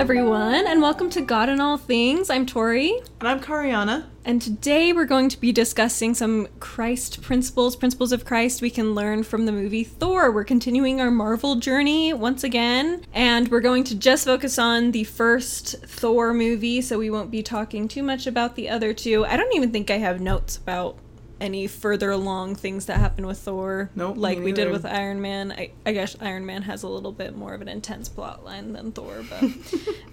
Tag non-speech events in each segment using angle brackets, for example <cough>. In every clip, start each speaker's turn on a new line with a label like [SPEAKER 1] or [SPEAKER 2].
[SPEAKER 1] Everyone, and welcome to God in All Things. I'm Tori,
[SPEAKER 2] And I'm Kariana.
[SPEAKER 1] and today we're going to be discussing some Christ principles, principles of Christ we can learn from the movie Thor. We're continuing our Marvel journey once again, and we're going to just focus on the first Thor movie, so we won't be talking too much about the other two. I don't even think I have notes about any further along things that happen with Thor.
[SPEAKER 2] Nope,
[SPEAKER 1] like we did with Iron Man. I, I guess Iron Man has a little bit more of an intense plot line than Thor, but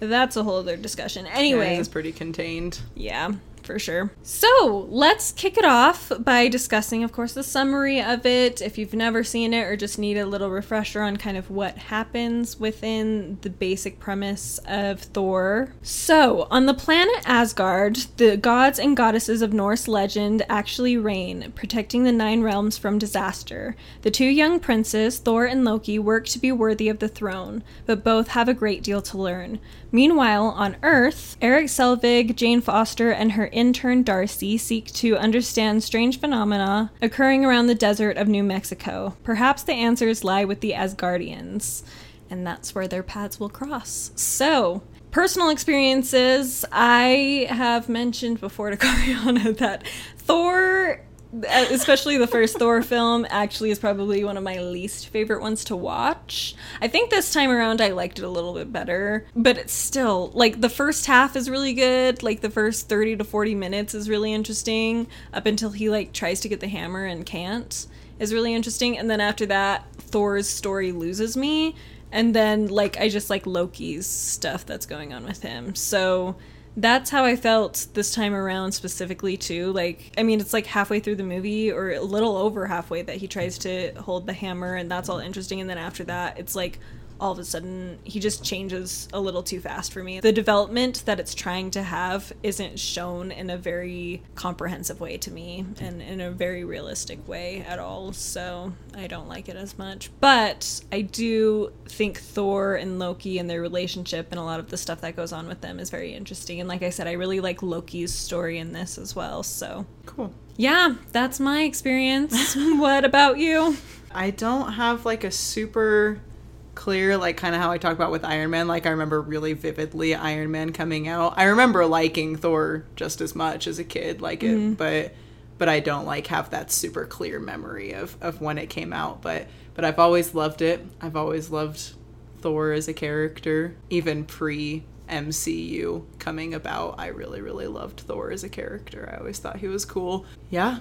[SPEAKER 1] <laughs> that's a whole other discussion. Anyway,
[SPEAKER 2] it's pretty contained.
[SPEAKER 1] yeah, for sure. So let's kick it off by discussing, of course, the summary of it. If you've never seen it or just need a little refresher on kind of what happens within the basic premise of Thor. So, on the planet Asgard, the gods and goddesses of Norse legend actually reign, protecting the nine realms from disaster. The two young princes, Thor and Loki, work to be worthy of the throne, but both have a great deal to learn. Meanwhile, on Earth, Erik Selvig, Jane Foster, and her intern Darcy seek to understand strange phenomena occurring around the desert of New Mexico. Perhaps the answers lie with the Asgardians, and that's where their paths will cross. So, personal experiences, I have mentioned before to <laughs> Kariana that Thor Uh, especially the first Thor film actually is probably one of my least favorite ones to watch. I think this time around I liked it a little bit better, but it's still like the first half is really good, like the first 30 to 40 minutes is really interesting up until he like tries to get the hammer and can't is really interesting and then after that Thor's story loses me and then like I just like Loki's stuff that's going on with him. So that's how I felt this time around specifically too. Like I mean it's like halfway through the movie or a little over halfway that he tries to hold the hammer and that's all interesting and then after that it's like all of a sudden he just changes a little too fast for me. The development that it's trying to have isn't shown in a very comprehensive way to me and in a very realistic way at all. So I don't like it as much. But I do think Thor and Loki and their relationship and a lot of the stuff that goes on with them is very interesting. And like I said, I really like Loki's story in this as well. So
[SPEAKER 2] Cool.
[SPEAKER 1] yeah, that's my experience. <laughs> what about you?
[SPEAKER 2] I don't have like a super clear, like kind of how I talk about with Iron Man. Like I remember really vividly Iron Man coming out. I remember liking Thor just as much as a kid, like it, mm-hmm. but but I don't like have that super clear memory of of when it came out. But but I've always loved it. I've always loved Thor as a character, even pre MCU coming about. I really really loved Thor as a character. I always thought he was cool. Yeah.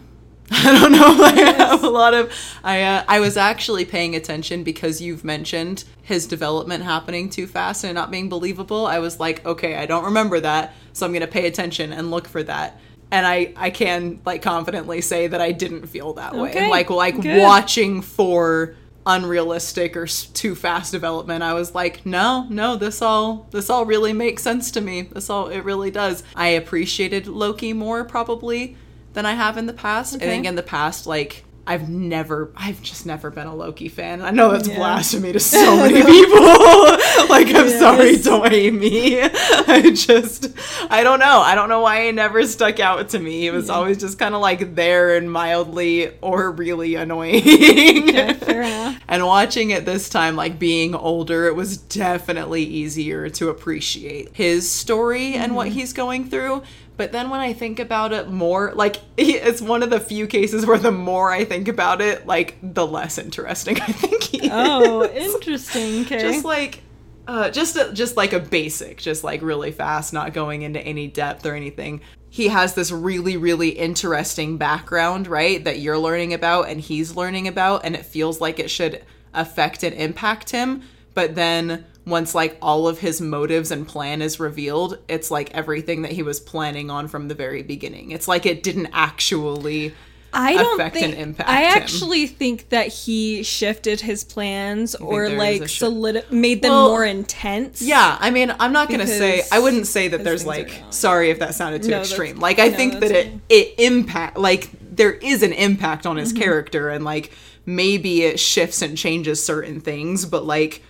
[SPEAKER 2] <laughs> I don't know. I have a lot of. I uh, I was actually paying attention because you've mentioned his development happening too fast and not being believable. I was like, okay, I don't remember that, so I'm gonna pay attention and look for that. And I I can like confidently say that I didn't feel that way. Like like
[SPEAKER 1] good.
[SPEAKER 2] watching for unrealistic or too fast development i was like no no this all this all really makes sense to me this all it really does i appreciated loki more probably than i have in the past. I think in the past like i've never i've just never been a loki fan. I know that's
[SPEAKER 1] Yeah.
[SPEAKER 2] blasphemy to so <laughs> many people. <laughs> Like i'm sorry don't hate me. <laughs> I just i don't know. I don't know why it never stuck out to me. It was always just kind of like there and mildly or really annoying.
[SPEAKER 1] Okay,
[SPEAKER 2] and watching it this time, like being older, it was definitely easier to appreciate his story and what mm-hmm. he's going through. But then when I think about it more, like <laughs> it's one of the few cases where the more I think about it, like the less interesting <laughs> I think he
[SPEAKER 1] Oh,
[SPEAKER 2] is.
[SPEAKER 1] interesting. <laughs> Okay.
[SPEAKER 2] Just like uh, just a, just like a basic, just like really fast, not going into any depth or anything. He has this really really interesting background, right? That you're learning about and he's learning about, and it feels like it should affect and impact him. But then once like all of his motives and plan is revealed, it's like everything that he was planning on from the very beginning. It's like it didn't actually
[SPEAKER 1] I don't
[SPEAKER 2] affect and
[SPEAKER 1] think
[SPEAKER 2] impact
[SPEAKER 1] I
[SPEAKER 2] him.
[SPEAKER 1] actually think that he shifted his plans or like solid made them
[SPEAKER 2] Well,
[SPEAKER 1] more intense.
[SPEAKER 2] Yeah, I mean, I'm not gonna say I wouldn't say that there's like sorry if that sounded too
[SPEAKER 1] No,
[SPEAKER 2] extreme. Like I
[SPEAKER 1] no,
[SPEAKER 2] think that it it impact like there is an impact on
[SPEAKER 1] Mm-hmm.
[SPEAKER 2] his character and like maybe it shifts and changes certain things, but like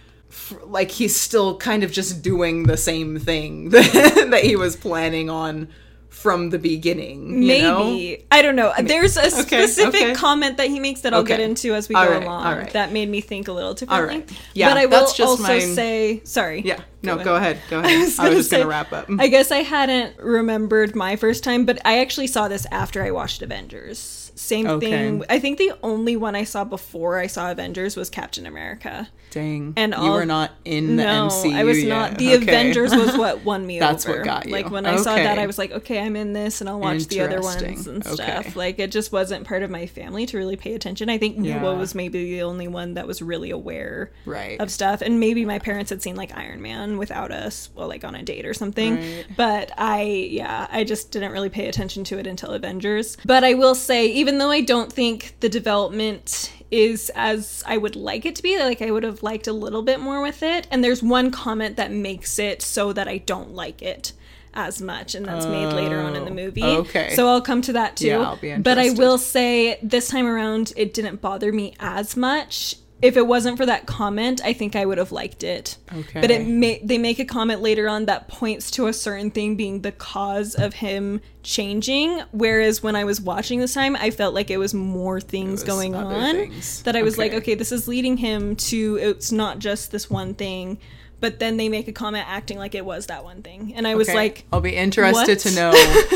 [SPEAKER 2] like he's still kind of just doing the same thing <laughs> that, that he was planning on from the beginning. You know?
[SPEAKER 1] Maybe. I don't know. There's a specific
[SPEAKER 2] okay.
[SPEAKER 1] comment that he makes that I'll get into as we
[SPEAKER 2] All
[SPEAKER 1] go
[SPEAKER 2] right,
[SPEAKER 1] along
[SPEAKER 2] right.
[SPEAKER 1] that made me think a little differently.
[SPEAKER 2] right. Yeah,
[SPEAKER 1] but I will also
[SPEAKER 2] my-
[SPEAKER 1] say, sorry.
[SPEAKER 2] Yeah. No,
[SPEAKER 1] Go
[SPEAKER 2] go ahead. Go <laughs> ahead. I was,
[SPEAKER 1] gonna
[SPEAKER 2] just gonna wrap up.
[SPEAKER 1] I guess I hadn't remembered my first time, but I actually saw this after I watched Avengers. Same
[SPEAKER 2] Okay.
[SPEAKER 1] thing. I think the only one I saw before I saw Avengers was Captain America.
[SPEAKER 2] Dang.
[SPEAKER 1] And
[SPEAKER 2] you were not in the
[SPEAKER 1] no,
[SPEAKER 2] MCU
[SPEAKER 1] I was
[SPEAKER 2] yet.
[SPEAKER 1] not. The
[SPEAKER 2] Okay.
[SPEAKER 1] Avengers was what <laughs> won me
[SPEAKER 2] That's
[SPEAKER 1] over.
[SPEAKER 2] what got you.
[SPEAKER 1] Like when I saw that, I was like, okay, I'm in this, and I'll watch the other ones and stuff. Like it just wasn't part of my family to really pay attention. I think
[SPEAKER 2] Yeah.
[SPEAKER 1] Noah was maybe the only one that was really aware
[SPEAKER 2] Right.
[SPEAKER 1] of stuff, and maybe my parents had seen like Iron Man without us, well, like on a date or something.
[SPEAKER 2] Right.
[SPEAKER 1] But I, yeah, I just didn't really pay attention to it until Avengers. But I will say, even though I don't think the development is as I would like it to be, like I would have liked a little bit more with it. And there's one comment that makes it so that I don't like it as much, and that's made later on in the
[SPEAKER 2] Oh,
[SPEAKER 1] movie.
[SPEAKER 2] okay.
[SPEAKER 1] So I'll come to that too.
[SPEAKER 2] Yeah, I'll be interested.
[SPEAKER 1] but I will say this time around, it didn't bother me as much. If it wasn't for that comment, I think I would have liked it.
[SPEAKER 2] Okay.
[SPEAKER 1] But it ma- they make a comment later on that points to a certain thing being the cause of him changing. Whereas when I was watching this time, I felt like it was more things
[SPEAKER 2] was
[SPEAKER 1] going on
[SPEAKER 2] things.
[SPEAKER 1] that I was like,
[SPEAKER 2] Okay.
[SPEAKER 1] okay, this is leading him to it's not just this one thing. But then they make a comment acting like it was that one thing, and I was
[SPEAKER 2] Okay.
[SPEAKER 1] like,
[SPEAKER 2] I'll be interested
[SPEAKER 1] what?
[SPEAKER 2] to know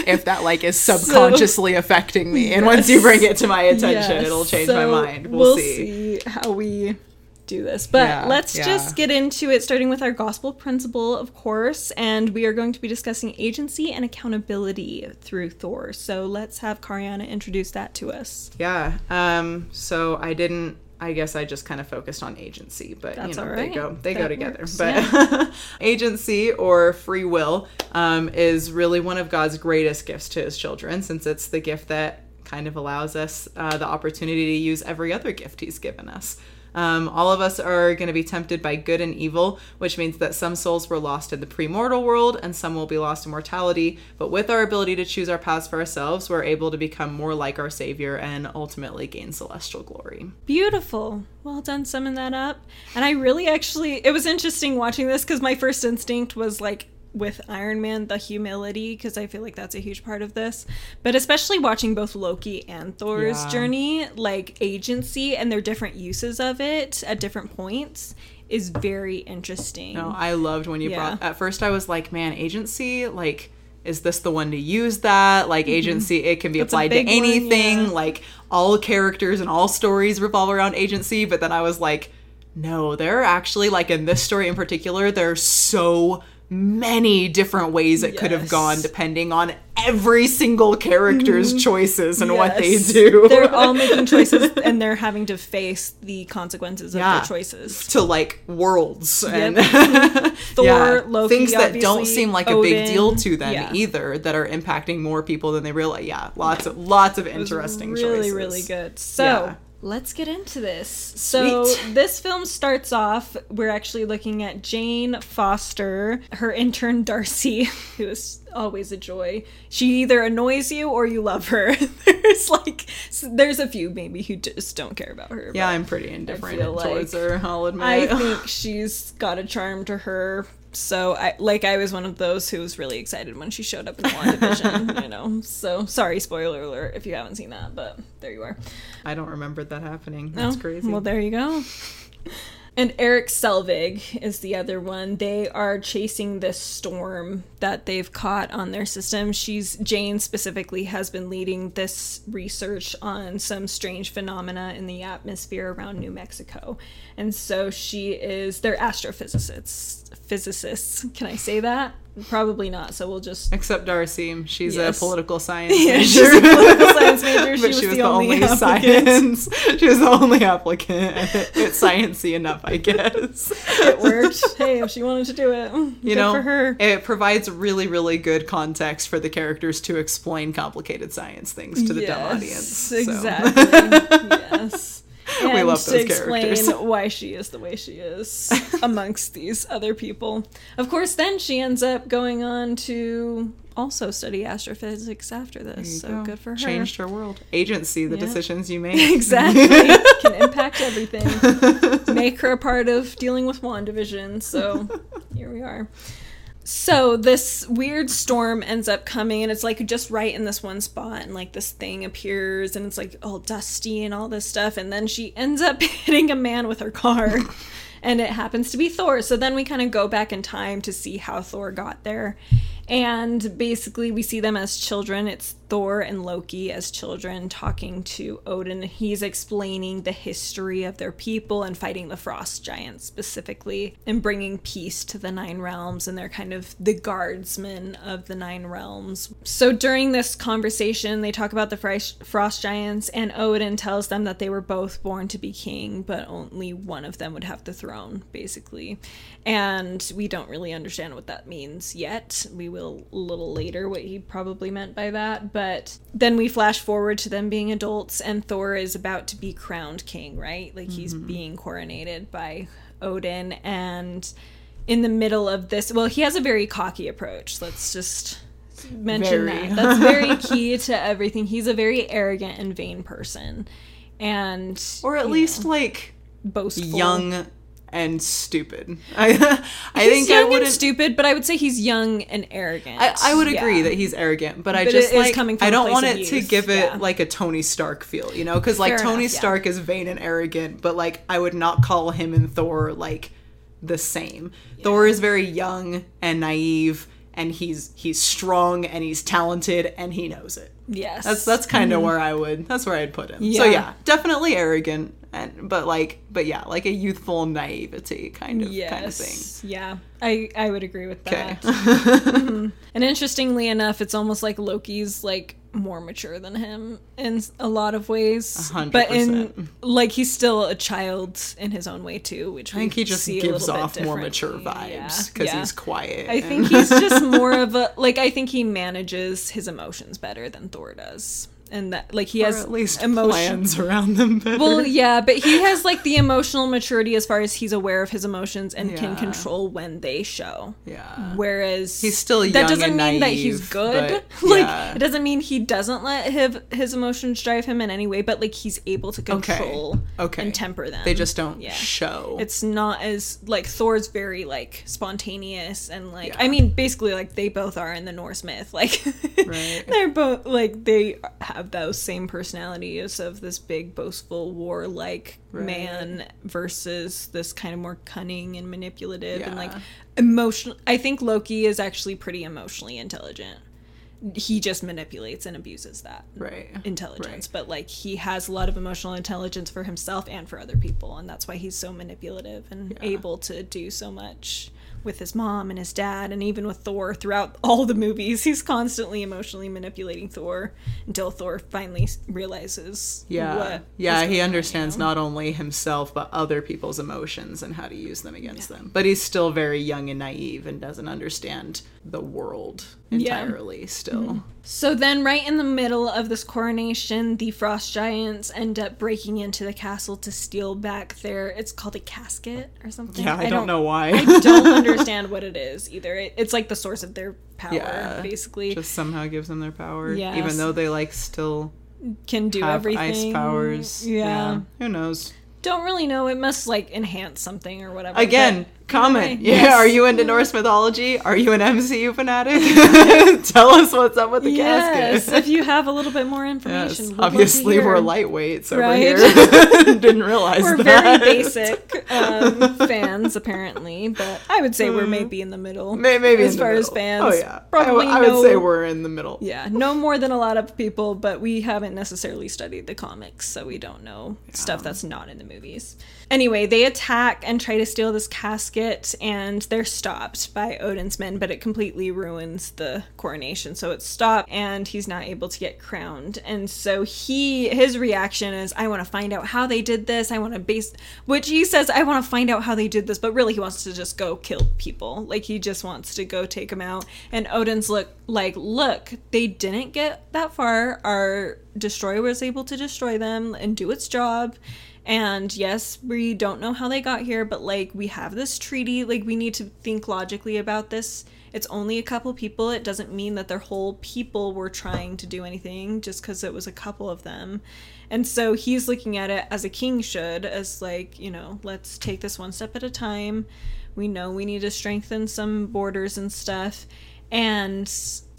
[SPEAKER 2] if that like is <laughs> subconsciously affecting me. And once you bring it to my attention,
[SPEAKER 1] Yes.
[SPEAKER 2] it'll change
[SPEAKER 1] So
[SPEAKER 2] my mind. We'll, see.
[SPEAKER 1] see how we do this. But
[SPEAKER 2] Yeah,
[SPEAKER 1] let's
[SPEAKER 2] yeah.
[SPEAKER 1] just get into it, starting with our gospel principle, of course. And we are going to be discussing agency and accountability through Thor. So let's have Kariana introduce that to us.
[SPEAKER 2] Yeah. Um. So I didn't. I guess I just kind of focused on agency, but
[SPEAKER 1] That's
[SPEAKER 2] you know
[SPEAKER 1] all
[SPEAKER 2] they go they go together.
[SPEAKER 1] works,
[SPEAKER 2] But <laughs> agency or free will um, is really one of God's greatest gifts to His children, since it's the gift that kind of allows us uh, the opportunity to use every other gift He's given us. Um, all of us are going to be tempted by good and evil, which means that some souls were lost in the premortal world and some will be lost in mortality. But with our ability to choose our paths for ourselves, we're able to become more like our Savior and ultimately gain celestial glory.
[SPEAKER 1] Beautiful. Well done summing that up. And I really actually, it was interesting watching this because my first instinct was like, with Iron Man, the humility, because I feel like that's a huge part of this. But especially watching both Loki and Thor's
[SPEAKER 2] Yeah.
[SPEAKER 1] journey, like agency and their different uses of it at different points, is very interesting.
[SPEAKER 2] No, I loved when you
[SPEAKER 1] Yeah.
[SPEAKER 2] brought. At first, I was like, "Man, agency! Like, is this the one to use that? Like, agency, it can be
[SPEAKER 1] Mm-hmm. That's
[SPEAKER 2] applied to
[SPEAKER 1] big one,
[SPEAKER 2] anything.
[SPEAKER 1] yeah.
[SPEAKER 2] Like, all characters and all stories revolve around agency." But then I was like, "No, there are actually like in this story in particular, they're so." Many different ways it could have gone depending on every single character's choices and what they
[SPEAKER 1] Mm-hmm.
[SPEAKER 2] Do.
[SPEAKER 1] They're all <laughs> making choices and they're having to face the consequences of their choices.
[SPEAKER 2] to like worlds and <laughs>
[SPEAKER 1] Thor, Loki,
[SPEAKER 2] things that don't seem like a big deal to them
[SPEAKER 1] Yeah.
[SPEAKER 2] either that are impacting more people than they realize. Yeah lots of lots of interesting
[SPEAKER 1] really
[SPEAKER 2] choices.
[SPEAKER 1] really good. So
[SPEAKER 2] Yeah.
[SPEAKER 1] Let's get into this. So
[SPEAKER 2] Sweet.
[SPEAKER 1] this film starts off we're actually looking at jane foster her intern darcy <laughs> who is always a joy. She either annoys you or you love her. <laughs> There's like there's a few maybe who just don't care about her
[SPEAKER 2] yeah i'm pretty indifferent towards
[SPEAKER 1] like-
[SPEAKER 2] her. I'll admit.
[SPEAKER 1] I <laughs> think she's got a charm to her so I like I was one of those who was really excited when she showed up in WandaVision, <laughs> you know. So sorry, spoiler alert if you haven't seen that, but there you are.
[SPEAKER 2] i don't remember that happening that's
[SPEAKER 1] Oh,
[SPEAKER 2] crazy
[SPEAKER 1] Well, there you go. <laughs> And Erik Selvig is the other one. They are chasing this storm that they've caught on their system. She's Jane specifically has been leading this research on some strange phenomena in the atmosphere around New Mexico. And so she is they're astrophysicists. Physicists. Can I say that? Probably not. So we'll just
[SPEAKER 2] except darcy she's
[SPEAKER 1] Yes.
[SPEAKER 2] a political <laughs> science
[SPEAKER 1] Yeah,
[SPEAKER 2] major
[SPEAKER 1] she's a political science major. <laughs> She
[SPEAKER 2] but
[SPEAKER 1] was
[SPEAKER 2] she was
[SPEAKER 1] the
[SPEAKER 2] the,
[SPEAKER 1] only
[SPEAKER 2] only, science <laughs> she was the only applicant it's sciencey enough i guess
[SPEAKER 1] it worked. hey, if she wanted to do it, mm,
[SPEAKER 2] you
[SPEAKER 1] good
[SPEAKER 2] know
[SPEAKER 1] for her.
[SPEAKER 2] it provides really really good context for the characters to explain complicated science things to the dumb audience so.
[SPEAKER 1] Exactly. yes. And
[SPEAKER 2] We love
[SPEAKER 1] to explain
[SPEAKER 2] characters. <laughs>
[SPEAKER 1] why she is the way she is amongst these other people. Of course, then she ends up going on to also study astrophysics after this. So
[SPEAKER 2] go.
[SPEAKER 1] good for her.
[SPEAKER 2] Changed her world. Agency, the
[SPEAKER 1] Yeah.
[SPEAKER 2] decisions you make. <laughs>
[SPEAKER 1] Exactly. <laughs> Can impact everything. Make her a part of dealing with WandaVision. So here we are. So this weird storm ends up coming and it's like just right in this one spot and like this thing appears and it's like all dusty and all this stuff and then she ends up <laughs> hitting a man with her car and it happens to be Thor. So then we kind of go back in time to see how Thor got there. And basically we see them as children. It's Thor and Loki as children talking to Odin. He's explaining the history of their people and fighting the frost giants specifically and bringing peace to the nine realms. And they're kind of the guardsmen of the nine realms. So during this conversation, they talk about the frost giants, and Odin tells them that they were both born to be king, but only one of them would have the throne, basically. And we don't really understand what that means yet. We will a little later what he probably meant by that. But then we flash forward to them being adults, and Thor is about to be crowned king, right? Like he's mm-hmm. being coronated by Odin. And in the middle of this, well, he has a very cocky approach. Let's just mention very. that. That's very <laughs> key to everything. He's a very arrogant and vain person. And
[SPEAKER 2] or at least know, like boastful. young and stupid. <laughs> I, I he's
[SPEAKER 1] think young I wouldn't and stupid, but I would say he's young and arrogant.
[SPEAKER 2] I, I would agree yeah. that he's arrogant, but, but I just like I don't want it to give it yeah. like a Tony Stark feel, you know, because like Fair Tony enough, Stark yeah. is vain and arrogant, but like I would not call him and Thor like the same. Thor is very young and naive and he's he's strong and he's talented and he knows it. Yes. That's that's kind of mm-hmm. where I would that's where I'd put him. So yeah, definitely arrogant and but like but yeah, like a youthful naivety kind of yes. kind of thing.
[SPEAKER 1] Yeah. I I would agree with that. mm-hmm. <laughs> And interestingly enough, it's almost like Loki's like more mature than him in a lot of ways. 100%. But in like he's still a child in his own way too, which I think he just gives off more mature vibes
[SPEAKER 2] because yeah. yeah. he's quiet.
[SPEAKER 1] I think he's just <laughs> more of a like I think he manages his emotions better than Thor does and that like he or has
[SPEAKER 2] at least <laughs> emotion- plans around them better.
[SPEAKER 1] Well, yeah, but he has like the emotional maturity as far as he's aware of his emotions and yeah. can control when they show. Yeah. Whereas
[SPEAKER 2] he's still that doesn't mean naive, that he's
[SPEAKER 1] good. But, <laughs> like yeah. it doesn't mean he doesn't let his his emotions drive him in any way, but like he's able to control okay. Okay. and temper them.
[SPEAKER 2] They just don't yeah. show.
[SPEAKER 1] It's not as like Thor's very like spontaneous and like I mean basically like they both are in the Norse myth. Like <laughs> right. they're both like they have have those same personalities of this big, boastful, warlike right. man versus this kind of more cunning and manipulative yeah. and like emotional. I think Loki is actually pretty emotionally intelligent. He just manipulates and abuses that
[SPEAKER 2] right
[SPEAKER 1] intelligence, right. but like he has a lot of emotional intelligence for himself and for other people, and that's why he's so manipulative and yeah. able to do so much with his mom and his dad and even with Thor throughout all the movies he's constantly emotionally manipulating Thor until Thor finally realizes
[SPEAKER 2] yeah yeah he understands on, you know? not only himself but other people's emotions and how to use them against yeah. them but he's still very young and naive and doesn't understand the world entirely yeah. still mm-hmm.
[SPEAKER 1] so then right in the middle of this coronation the frost giants end up breaking into the castle to steal back their it's called a casket or something
[SPEAKER 2] yeah i, I don't, don't, know why
[SPEAKER 1] i don't understand <laughs> what it is either. It, it's like the source of their power yeah, basically.
[SPEAKER 2] Just somehow gives them their power yeah even though they like still
[SPEAKER 1] can do everything
[SPEAKER 2] ice powers. Yeah. yeah. Who knows?
[SPEAKER 1] Don't really know. It must like enhance something or whatever.
[SPEAKER 2] Again Comment. Yeah, yes. are you into Norse mythology? Are you an MCU fanatic? <laughs> <laughs> Tell us what's up with the yes,
[SPEAKER 1] casket. if you have a little bit more <laughs> information. Yes.
[SPEAKER 2] Obviously, we're lightweights over right? here. Didn't realize
[SPEAKER 1] we're
[SPEAKER 2] that.
[SPEAKER 1] very basic um, fans, apparently, but I would say we're mm. maybe in the middle.
[SPEAKER 2] Maybe
[SPEAKER 1] as
[SPEAKER 2] far
[SPEAKER 1] as fans.
[SPEAKER 2] Oh yeah, probably. I, would say we're in the middle.
[SPEAKER 1] Yeah, no more than a lot of people, but we haven't necessarily studied the comics, so we don't know yeah. stuff that's not in the movies. Anyway, they attack and try to steal this casket, and they're stopped by Odin's men, but it completely ruins the coronation. So it's stopped, and he's not able to get crowned. And so he, his reaction is, "I want to find out how they did this. I want to base," which he says, "I want to find out how they did this," but really he wants to just go kill people. Like he just wants to go take them out. And Odin's look like, "Look, they didn't get that far. Our destroyer was able to destroy them and do its job." And yes, we don't know how they got here, but like we have this treaty, like we need to think logically about this. It's only a couple people. It doesn't mean that their whole people were trying to do anything just because it was a couple of them. And so he's looking at it as a king should, as like, you know, let's take this one step at a time. We know we need to strengthen some borders and stuff. And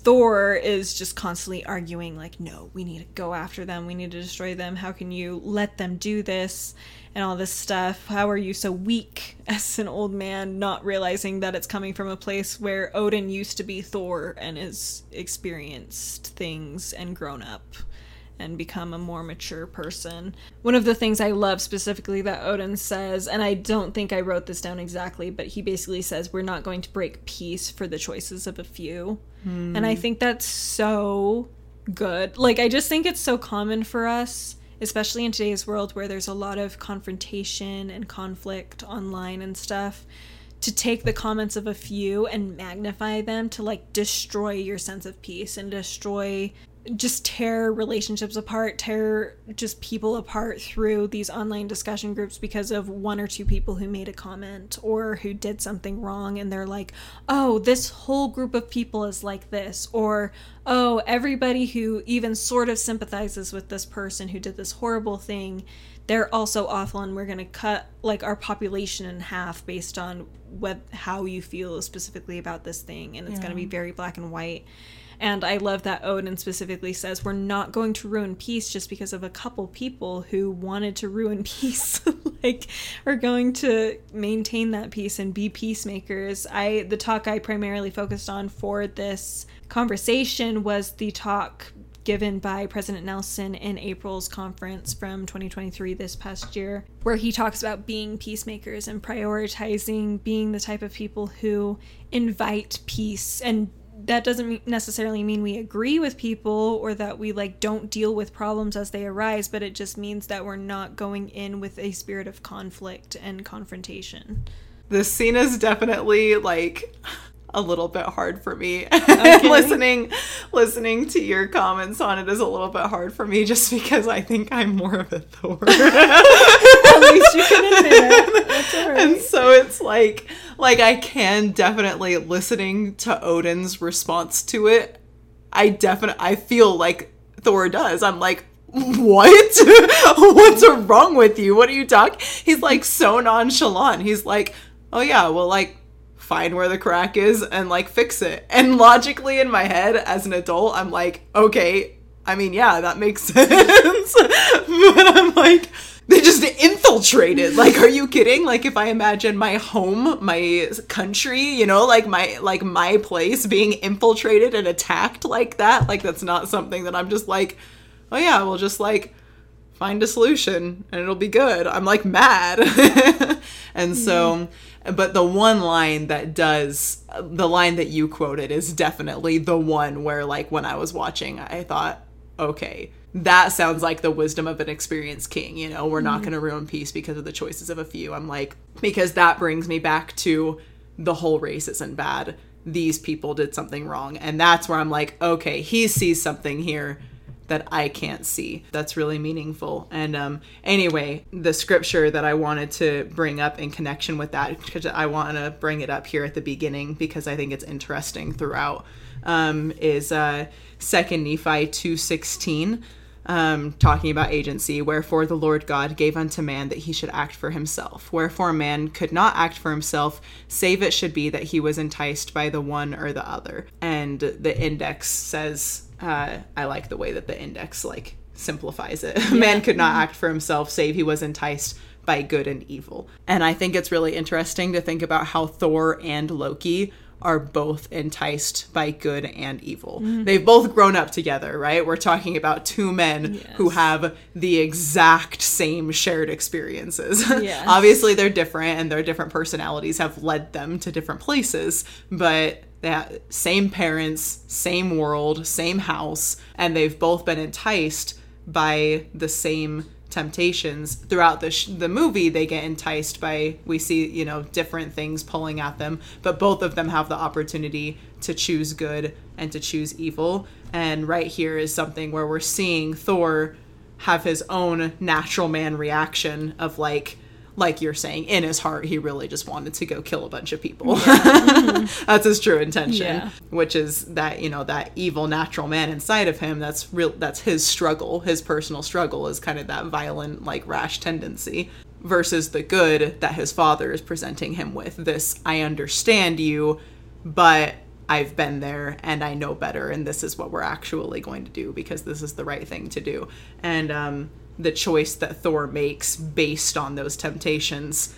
[SPEAKER 1] Thor is just constantly arguing, like, no, we need to go after them. We need to destroy them. How can you let them do this? And all this stuff. How are you so weak <laughs> as an old man, not realizing that it's coming from a place where Odin used to be Thor and has experienced things and grown up? And become a more mature person. One of the things I love specifically that Odin says, and I don't think I wrote this down exactly, but he basically says, We're not going to break peace for the choices of a few. Mm. And I think that's so good. Like, I just think it's so common for us, especially in today's world where there's a lot of confrontation and conflict online and stuff to take the comments of a few and magnify them to like destroy your sense of peace and destroy just tear relationships apart, tear just people apart through these online discussion groups because of one or two people who made a comment or who did something wrong and they're like, "Oh, this whole group of people is like this," or "Oh, everybody who even sort of sympathizes with this person who did this horrible thing, they're also awful and we're going to cut like our population in half based on what how you feel specifically about this thing and it's yeah. going to be very black and white." And I love that Odin specifically says we're not going to ruin peace just because of a couple people who wanted to ruin <laughs> peace. like we're going to maintain that peace and be peacemakers. I the talk I primarily focused on for this conversation was the talk given by President Nelson in April's conference from 2023 this past year, where he talks about being peacemakers and prioritizing being the type of people who invite peace and that doesn't necessarily mean we agree with people or that we like don't deal with problems as they arise but it just means that we're not going in with a spirit of conflict and confrontation.
[SPEAKER 2] This scene is definitely like a little bit hard for me. <laughs> Okay. listening listening to your comments on it is a little bit hard for me just because I think I'm more of a Thor. <laughs> At least you can admit it. That's all right. And so it's like like I can definitely listening to Odin's response to it. I definitely I feel like Thor does. I'm like what? <laughs> What's wrong with you? What are you talking? He's like so nonchalant. He's like, oh yeah, well like find where the crack is and like fix it. And logically in my head as an adult, I'm like, okay, I mean, yeah, that makes <laughs> sense. but I'm like, they just infiltrated. Like, are you kidding? Like, if I imagine my home, my country, you know, like my like my place being infiltrated and attacked like that, like that's not something that I'm just like, oh yeah, we'll just like find a solution and it'll be good. I'm like mad. <laughs> and so mm-hmm. But the one line that does the line that you quoted is definitely the one where like when I was watching I thought okay that sounds like the wisdom of an experienced king you know we're mm-hmm. not going to ruin peace because of the choices of a few. I'm like because that brings me back to the whole race isn't bad. These people did something wrong. And that's where I'm like okay he sees something here that I can't see. That's really meaningful. And um, anyway, the scripture that I wanted to bring up in connection with that, because I want to bring it up here at the beginning because I think it's interesting throughout, um, is uh, Nephi two sixteen. Um, talking about agency, wherefore the Lord God gave unto man that he should act for himself. Wherefore man could not act for himself, save it should be that he was enticed by the one or the other. And the index says uh, I like the way that the index like simplifies it. <laughs> Yeah. Man could not act for himself, save he was enticed by good and evil. And I think it's really interesting to think about how Thor and Loki are both enticed by good and evil. Mm-hmm. They've both grown up together, right? We're talking about two men yes. who have the exact same shared experiences. <laughs> Yes. Obviously, they're different and their different personalities have led them to different places, but that same parents, same world, same house, and they've both been enticed by the same temptations. Throughout the sh- the movie they get enticed by we see you know different things pulling at them but both of them have the opportunity to choose good and to choose evil. And right here is something where we're seeing Thor have his own natural man reaction of like like you're saying, in his heart, he really just wanted to go kill a bunch of people. Yeah. mm-hmm. <laughs> That's his true intention, yeah. which is that you know that evil natural man inside of him. That's real. That's his struggle. His personal struggle is kind of that violent, like rash tendency. versus the good that his father is presenting him with. This, I understand you, but I've been there and I know better, and this is what we're actually going to do because this is the right thing to do. And um, the choice that Thor makes based on those temptations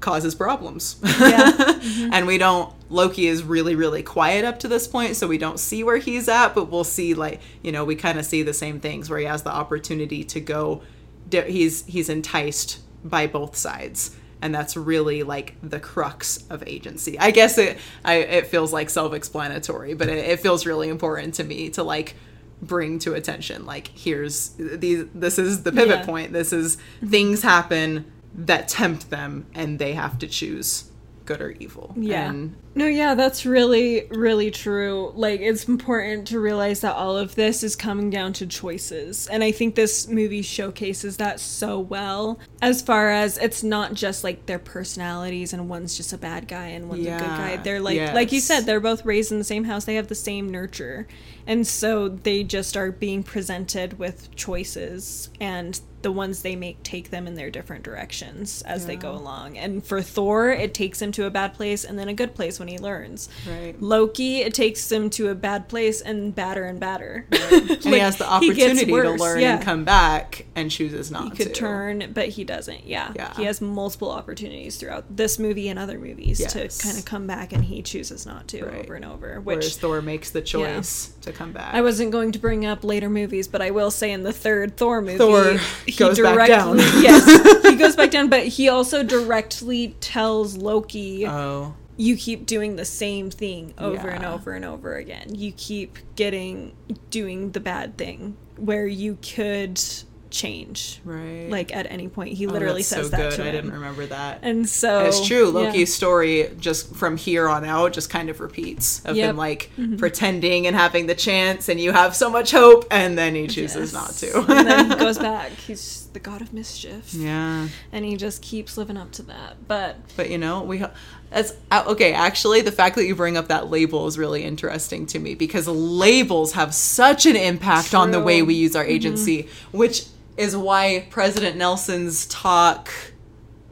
[SPEAKER 2] causes problems. <laughs>
[SPEAKER 1] Yeah. Mm-hmm.
[SPEAKER 2] and we don't Loki is really really quiet up to this point so we don't see where he's at but we'll see like you know we kind of see the same things where he has the opportunity to go he's he's enticed by both sides and that's really like the crux of agency. I guess it I it feels like self-explanatory, but it, it feels really important to me to like bring to attention like here's these this is the pivot
[SPEAKER 1] Yeah.
[SPEAKER 2] point. This is things happen that tempt them and they have to choose good or evil.
[SPEAKER 1] Yeah.
[SPEAKER 2] And
[SPEAKER 1] No, yeah, that's really, really true. Like, it's important to realize that all of this is coming down to choices. And I think this movie showcases that so well. As far as it's not just like their personalities and one's just a bad guy and one's a good guy.
[SPEAKER 2] Yeah,
[SPEAKER 1] They're like, like you said, they're both raised in the same house. They have the same nurture. And so they just are being presented with choices. And the ones they make take them in their different directions as they go along. And for Thor, it takes him to a bad place and then a good place when he learns.
[SPEAKER 2] Right.
[SPEAKER 1] Loki, it takes him to a bad place and badder and badder. <laughs>
[SPEAKER 2] and he has the opportunity to learn
[SPEAKER 1] yeah.
[SPEAKER 2] and come back and chooses not to.
[SPEAKER 1] He could
[SPEAKER 2] to.
[SPEAKER 1] turn, but he doesn't. Yeah.
[SPEAKER 2] Yeah.
[SPEAKER 1] He has multiple opportunities throughout this movie and other movies
[SPEAKER 2] Yes.
[SPEAKER 1] to kind of come back, and he chooses not to
[SPEAKER 2] Right.
[SPEAKER 1] over and over.
[SPEAKER 2] Whereas
[SPEAKER 1] Which
[SPEAKER 2] Thor makes the choice to come back.
[SPEAKER 1] I wasn't going to bring up later movies, but I will say in the third Thor movie,
[SPEAKER 2] Thor
[SPEAKER 1] he <laughs>
[SPEAKER 2] goes back down. <laughs>
[SPEAKER 1] yes, he goes back down, but he also <laughs> directly tells Loki,
[SPEAKER 2] oh.
[SPEAKER 1] "You keep doing the same thing over and over and over again. You keep getting doing the bad thing where you could change,
[SPEAKER 2] Right.
[SPEAKER 1] like at any point." He
[SPEAKER 2] Oh,
[SPEAKER 1] literally
[SPEAKER 2] that's
[SPEAKER 1] says
[SPEAKER 2] so
[SPEAKER 1] that
[SPEAKER 2] good.
[SPEAKER 1] to
[SPEAKER 2] I
[SPEAKER 1] him.
[SPEAKER 2] didn't remember that.
[SPEAKER 1] And so
[SPEAKER 2] it's true.
[SPEAKER 1] yeah.
[SPEAKER 2] Loki's story just from here on out just kind of repeats of
[SPEAKER 1] Yep. Mm-hmm.
[SPEAKER 2] him like pretending and having the chance and you have so much hope and then he chooses
[SPEAKER 1] Yes.
[SPEAKER 2] not to.
[SPEAKER 1] and then he goes <laughs> back. He's the god of mischief.
[SPEAKER 2] yeah.
[SPEAKER 1] And he just keeps living up to that. But
[SPEAKER 2] But you know, we ha- that's okay. Actually, the fact that you bring up that label is really interesting to me because labels have such an impact on the way we use our agency, which is why President Nelson's talk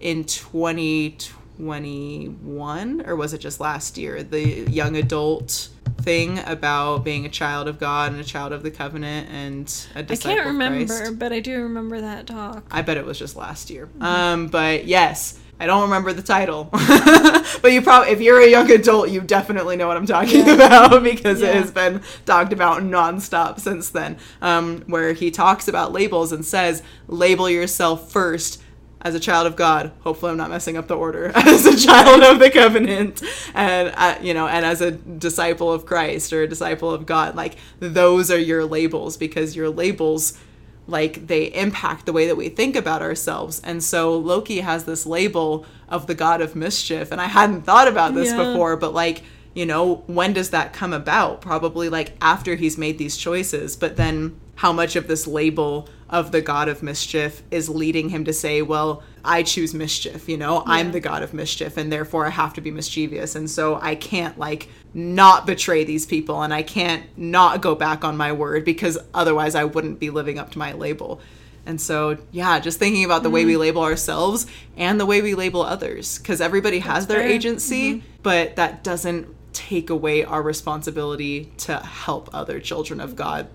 [SPEAKER 2] in 2021 or was it just last year, the young adult thing about being a child of God and a child of the covenant and a
[SPEAKER 1] I
[SPEAKER 2] disciple
[SPEAKER 1] can't
[SPEAKER 2] of
[SPEAKER 1] remember, but I do remember that talk.
[SPEAKER 2] I bet it was just last year.
[SPEAKER 1] Mm-hmm.
[SPEAKER 2] Um, but yes, I don't remember the title. <laughs> but you probably, if you're a young adult, you definitely know what I'm talking about <laughs> because it has been talked about nonstop since then. Um, where he talks about labels and says, label yourself first as a child of God. Hopefully, I'm not messing up the order. <laughs> As a child of the covenant, and uh, you know, and as a disciple of Christ or a disciple of God. Like those are your labels because your labels like they impact the way that we think about ourselves. And so Loki has this label of the god of mischief. And I hadn't thought about this
[SPEAKER 1] Yeah.
[SPEAKER 2] before, but like, you know, when does that come about? Probably like after he's made these choices. But then how much of this label of the god of mischief is leading him to say, well, I choose mischief, you know, I'm the god of mischief, and therefore I have to be mischievous. And so I can't like not betray these people and I can't not go back on my word because otherwise I wouldn't be living up to my label. And so, yeah, just thinking about the way
[SPEAKER 1] Mm-hmm.
[SPEAKER 2] we label ourselves and the way we label others because everybody has their
[SPEAKER 1] fair. Mm-hmm.
[SPEAKER 2] agency, but that doesn't take away our responsibility to help other children of God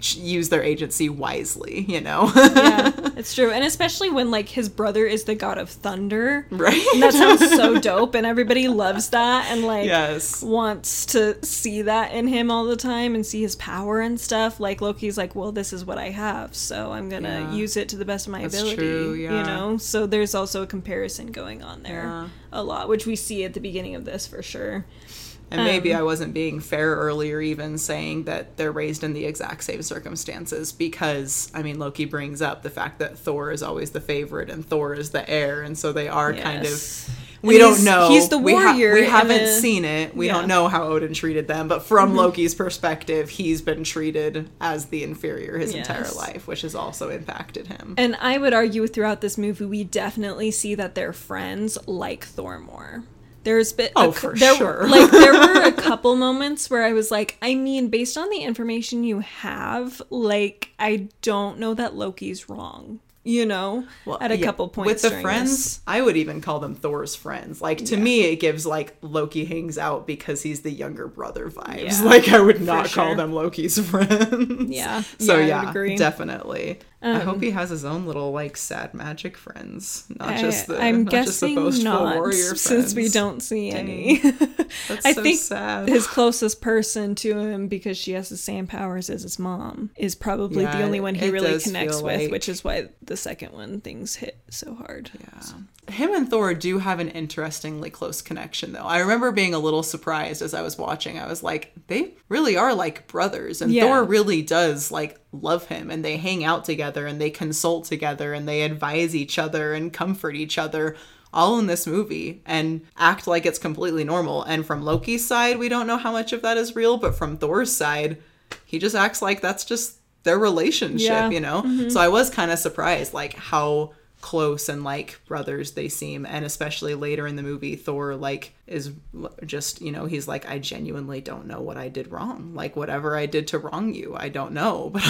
[SPEAKER 2] use their agency wisely, you know?
[SPEAKER 1] yeah, <laughs> it's true. And especially when like his brother is the god of thunder.
[SPEAKER 2] right?
[SPEAKER 1] And that sounds so <laughs> dope and everybody loves that and like
[SPEAKER 2] yes.
[SPEAKER 1] wants to see that in him all the time and see his power and stuff. Like Loki's like, well, this is what I have, so I'm gonna
[SPEAKER 2] Yeah.
[SPEAKER 1] use it to the best of my
[SPEAKER 2] That's
[SPEAKER 1] ability.
[SPEAKER 2] true, yeah.
[SPEAKER 1] You know, so there's also a comparison going on there
[SPEAKER 2] Yeah.
[SPEAKER 1] a lot, which we see at the beginning of this for sure.
[SPEAKER 2] And maybe
[SPEAKER 1] Um,
[SPEAKER 2] I wasn't being fair earlier, even saying that they're raised in the exact same circumstances, because I mean, Loki brings up the fact that Thor is always the favorite and Thor is the heir, and so they are kind of. We don't know.
[SPEAKER 1] he's the
[SPEAKER 2] We ha-
[SPEAKER 1] warrior
[SPEAKER 2] We, haven't
[SPEAKER 1] the-
[SPEAKER 2] seen it. We
[SPEAKER 1] Yeah. Mm-hmm.
[SPEAKER 2] don't know how Odin treated them, but from Loki's perspective, he's been treated as the inferior his entire life, which has also impacted him.
[SPEAKER 1] And I would argue throughout this movie, we definitely see that their friends like Thor more. There's been
[SPEAKER 2] Oh,
[SPEAKER 1] a,
[SPEAKER 2] for
[SPEAKER 1] there,
[SPEAKER 2] sure.
[SPEAKER 1] like there were a <laughs> couple moments where I was like, I mean, based on the information you have, like I don't know that Loki's wrong. you know,
[SPEAKER 2] Well,
[SPEAKER 1] at a
[SPEAKER 2] yeah,
[SPEAKER 1] couple points.
[SPEAKER 2] with the friends.
[SPEAKER 1] this.
[SPEAKER 2] I would even call them Thor's friends. Like to
[SPEAKER 1] Yeah.
[SPEAKER 2] me, it gives like Loki hangs out because he's the younger brother vibes.
[SPEAKER 1] Yeah,
[SPEAKER 2] like I would not call them Loki's <laughs> friends.
[SPEAKER 1] Yeah.
[SPEAKER 2] So
[SPEAKER 1] Yeah, I
[SPEAKER 2] yeah, definitely. I
[SPEAKER 1] Um,
[SPEAKER 2] hope he has his own little like sad magic friends, not
[SPEAKER 1] I,
[SPEAKER 2] just the
[SPEAKER 1] I'm
[SPEAKER 2] not just the
[SPEAKER 1] guessing not,
[SPEAKER 2] warrior <laughs>
[SPEAKER 1] since we don't see any.
[SPEAKER 2] That's <laughs>
[SPEAKER 1] I
[SPEAKER 2] so
[SPEAKER 1] think
[SPEAKER 2] sad.
[SPEAKER 1] his closest person to him, because she has the same powers as his mom, is probably the only one he really connects with,
[SPEAKER 2] like-
[SPEAKER 1] which is why the second one things hit so hard.
[SPEAKER 2] Yeah. Him and Thor do have an interestingly close connection, though. I remember being a little surprised as I was watching. I was like, they really are like brothers, and
[SPEAKER 1] Yeah.
[SPEAKER 2] Thor really does like love him, and they hang out together, and they consult together, and they advise each other and comfort each other. All in this movie and act like it's completely normal. And from Loki's side, we don't know how much of that is real, but from Thor's side, he just acts like that's just their relationship,
[SPEAKER 1] Yeah.
[SPEAKER 2] you know? Mm-hmm. So I was kind of surprised, like, how close and like brothers they seem and especially later in the movie thor like is just you know he's like i genuinely don't know what i did wrong like whatever i did to wrong you i don't know <laughs> but,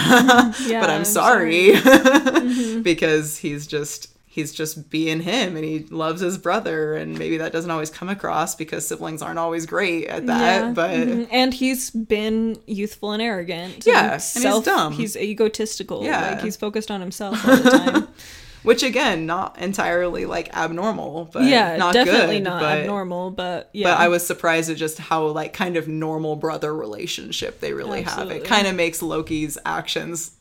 [SPEAKER 1] Yeah,
[SPEAKER 2] but i'm
[SPEAKER 1] I'm
[SPEAKER 2] sorry <laughs> because he's just he's just being him and he loves his brother and maybe that doesn't always come across because siblings aren't always great at that
[SPEAKER 1] Yeah,
[SPEAKER 2] but
[SPEAKER 1] mhm. and he's been youthful and arrogant.
[SPEAKER 2] Yeah, and he's dumb.
[SPEAKER 1] He's egotistical.
[SPEAKER 2] Yeah.
[SPEAKER 1] like he's focused on himself all the time. <laughs>
[SPEAKER 2] which again not entirely like abnormal but
[SPEAKER 1] yeah,
[SPEAKER 2] not
[SPEAKER 1] definitely
[SPEAKER 2] good,
[SPEAKER 1] not
[SPEAKER 2] but-
[SPEAKER 1] abnormal, but yeah,
[SPEAKER 2] But I was surprised at just how like kind of normal brother relationship they really have. It kind of makes Loki's actions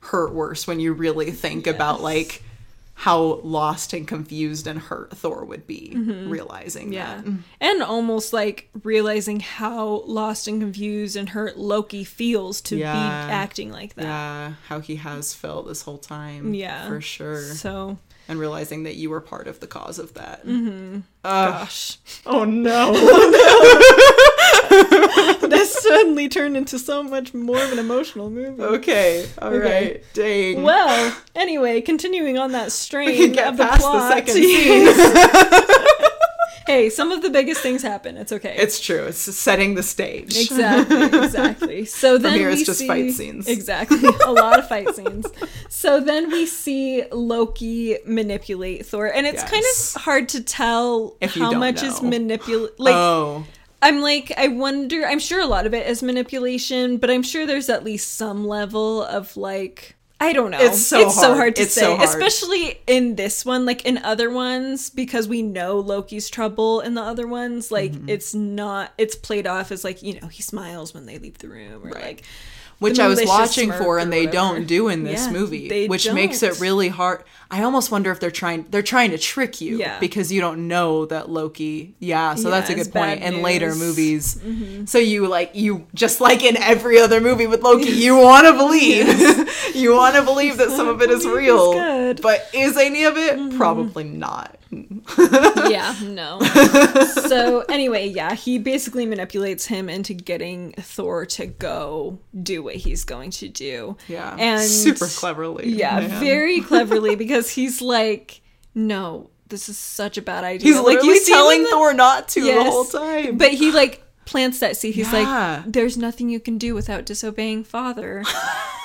[SPEAKER 2] hurt worse when you really think about like how lost and confused and hurt Thor would be realizing
[SPEAKER 1] Mm-hmm. yeah,
[SPEAKER 2] that.
[SPEAKER 1] and almost like realizing how lost and confused and hurt Loki feels to
[SPEAKER 2] Yeah.
[SPEAKER 1] be acting like that.
[SPEAKER 2] Yeah, how he has felt this whole time.
[SPEAKER 1] Yeah.
[SPEAKER 2] For sure.
[SPEAKER 1] So,
[SPEAKER 2] And realizing that you were part of the cause of that.
[SPEAKER 1] Mm-hmm.
[SPEAKER 2] Ugh.
[SPEAKER 1] gosh,
[SPEAKER 2] oh no. <laughs> <laughs> <laughs>
[SPEAKER 1] that suddenly turned into so much more of an emotional movie.
[SPEAKER 2] okay. all right.
[SPEAKER 1] Okay.
[SPEAKER 2] Dang.
[SPEAKER 1] Well, anyway, continuing on that
[SPEAKER 2] we
[SPEAKER 1] strain
[SPEAKER 2] can get
[SPEAKER 1] of the
[SPEAKER 2] past
[SPEAKER 1] plot.
[SPEAKER 2] the second <laughs> scene.
[SPEAKER 1] hey, some of the biggest things happen. It's okay.
[SPEAKER 2] it's true. It's setting the stage.
[SPEAKER 1] exactly, <laughs> exactly. So then
[SPEAKER 2] here,
[SPEAKER 1] we
[SPEAKER 2] it's just
[SPEAKER 1] see,
[SPEAKER 2] fight scenes.
[SPEAKER 1] Exactly, a lot of fight scenes. So then we see Loki manipulate Thor, and it's kind of hard to tell how much is
[SPEAKER 2] know.
[SPEAKER 1] manipulate. Like
[SPEAKER 2] oh.
[SPEAKER 1] I'm like, I wonder. I'm sure a lot of it is manipulation, but I'm sure there's at least some level of like. I don't know.
[SPEAKER 2] It's so hard.
[SPEAKER 1] hard to
[SPEAKER 2] It's
[SPEAKER 1] say,
[SPEAKER 2] so hard.
[SPEAKER 1] especially in this one. Like in other ones, because we know Loki's trouble in the other ones. Like
[SPEAKER 2] Mm-hmm.
[SPEAKER 1] it's not. It's played off as like you know he smiles when they leave the room, or
[SPEAKER 2] Right.
[SPEAKER 1] like
[SPEAKER 2] which I was watching for and they don't do in this
[SPEAKER 1] Yeah,
[SPEAKER 2] movie, which makes it really hard. I almost wonder if they're trying they're trying to trick you
[SPEAKER 1] Yeah.
[SPEAKER 2] because you don't know that Loki. Yeah, so that's a good point. In later movies, so you like you just like in every other movie with Loki, you <laughs> want to believe, <laughs> you want to believe that some of it is real,
[SPEAKER 1] good.
[SPEAKER 2] but is any of it probably not? <laughs>
[SPEAKER 1] yeah, no. so anyway, yeah, he basically manipulates him into getting Thor to go do what he's going to do.
[SPEAKER 2] Yeah,
[SPEAKER 1] and
[SPEAKER 2] super cleverly.
[SPEAKER 1] Yeah,
[SPEAKER 2] man.
[SPEAKER 1] very <laughs> cleverly because he's like, no, this is such a bad idea.
[SPEAKER 2] He's
[SPEAKER 1] like you see him in
[SPEAKER 2] telling
[SPEAKER 1] the-
[SPEAKER 2] Thor not to the whole time.
[SPEAKER 1] but he like plants that seed. He's
[SPEAKER 2] Yeah.
[SPEAKER 1] like, there's nothing you can do without disobeying father.